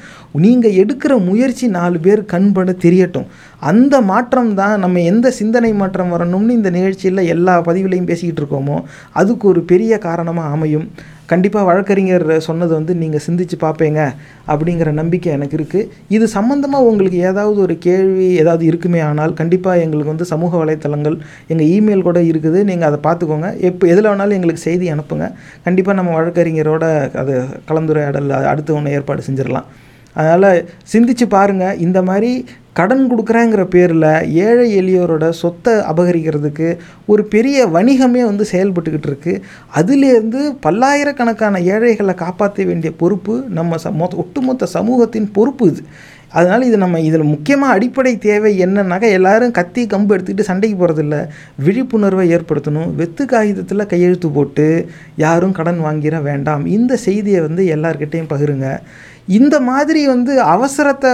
நீங்கள் எடுக்கிற முயற்சி நாலு பேர் கண்பட தெரியட்டும். அந்த மாற்றம் தான் நம்ம எந்த சிந்தனை மாற்றம் வரணும்னு இந்த நிகழ்ச்சியில் எல்லா பதிவுலையும் பேசிக்கிட்டு இருக்கோமோ அதுக்கு ஒரு பெரிய காரணமாக அமையும். கண்டிப்பாக வழக்கறிஞர் சொன்னது வந்து நீங்கள் சிந்திச்சு பார்ப்பீங்க அப்படிங்கிற நம்பிக்கை எனக்கு இருக்குது இது சம்மந்தமாக உங்களுக்கு ஏதாவது ஒரு கேள்வி ஏதாவது இருக்குமே ஆனால் கண்டிப்பாக எங்களுக்கு வந்து சமூக வலைத்தளங்கள் எங்கள் இமெயில் கூட இருக்குது. நீங்கள் அதை பார்த்துக்கோங்க எப்போ எதில் வேணாலும் எங்களுக்கு செய்தி அனுப்புங்க. கண்டிப்பாக நம்ம வழக்கறிஞரோட அது கலந்துரையாடல் அடுத்து ஒன்று ஏற்பாடு செஞ்சிடலாம். அதனால் சிந்திச்சு பாருங்கள் இந்த மாதிரி கடன் கொடுக்குறேங்கிற பேரில் ஏழை எளியோரோட சொத்தை அபகரிக்கிறதுக்கு ஒரு பெரிய வணிகமே வந்து செயல்பட்டுக்கிட்டு இருக்குது அதுலேருந்து பல்லாயிரக்கணக்கான ஏழைகளை காப்பாற்ற வேண்டிய பொறுப்பு நம்ம ச ஒட்டுமொத்த சமூகத்தின் பொறுப்பு இது. அதனால் இது நம்ம இதில் முக்கியமாக அடிப்படை தேவை என்னன்னாக்கா எல்லோரும் கத்தி கம்பு எடுத்துக்கிட்டு சண்டைக்கு போகிறதில்ல விழிப்புணர்வை ஏற்படுத்தணும். வெத்து காகிதத்தில் கையெழுத்து போட்டு யாரும் கடன் வாங்கிட வேண்டாம். இந்த செய்தியை வந்து எல்லார்கிட்டேயும் பகிருங்க. இந்த மாதிரி வந்து அவசரத்தை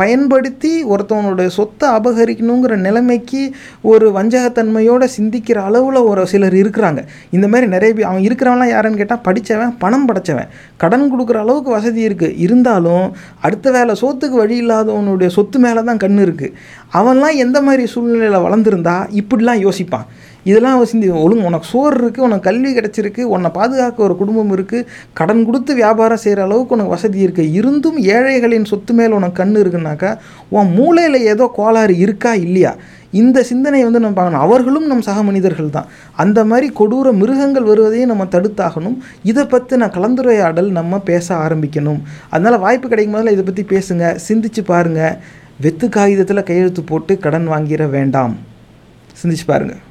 பயன்படுத்தி ஒருத்தவனுடைய சொத்தை அபகரிக்கணுங்கிற நிலைமைக்கு ஒரு வஞ்சகத்தன்மையோடு சிந்திக்கிற அளவில் ஒரு சிலர் இருக்கிறாங்க. இந்த மாதிரி நிறைய பேர் அவன் இருக்கிறவன்லாம் யாருன்னு கேட்டால் படித்தவன் பணம் படைச்சவன். கடன் கொடுக்குற அளவுக்கு வசதி இருக்குது இருந்தாலும் அடுத்த வேலை சோத்துக்கு வழி இல்லாதவனுடைய சொத்து மேலே தான் கண் இருக்குது அவன்லாம் எந்த மாதிரி சூழ்நிலையில் வளர்ந்துருந்தா? இப்படிலாம் யோசிப்பான். இதெல்லாம் அவன் சிந்தி ஒழுங்கு உனக்கு சோறு இருக்குது உனக்கு கல்வி கிடச்சிருக்கு உன்னை பாதுகாக்க ஒரு குடும்பம் இருக்குது கடன் கொடுத்து வியாபாரம் செய்கிற அளவுக்கு உனக்கு வசதி இருக்குது இருந்தும் ஏழைகளின் சொத்து மேலே உனக்கு கண் இருக்குனாக்கா உன் மூளையில் ஏதோ கோளாறு இருக்கா இல்லையா? இந்த சிந்தனையை வந்து நம்ம பார்க்கணும். அவர்களும் நம் சக மனிதர்கள் தான். அந்த மாதிரி கொடூர மிருகங்கள் வருவதையும் நம்ம தடுத்தாகணும். இதை பற்றின கலந்துரையாடல் நம்ம பேச ஆரம்பிக்கணும். அதனால் வாய்ப்பு கிடைக்கும் போதில் இதை பற்றி பேசுங்க. சிந்திச்சு பாருங்கள் வெத்து காகிதத்தில் கையெழுத்து போட்டு கடன் வாங்கிட வேண்டாம். சிந்திச்சு பாருங்கள்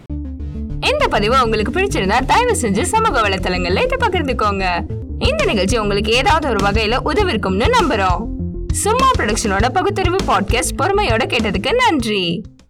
இந்த பதிவு உங்களுக்கு பிடிச்சிருந்தா தயவு செஞ்சு சமூக வலைத்தளங்கள்ல இதை பகிர்ந்துக்கோங்க. இந்த நிகழ்ச்சி உங்களுக்கு ஏதாவது ஒரு வகையில உதவிருக்கும்னு நம்புறோம். சும்மா ப்ரொடக்ஷனோட பகுத்தறிவு பாட்காஸ்ட் பொறுமையோட கேட்டதுக்கு நன்றி.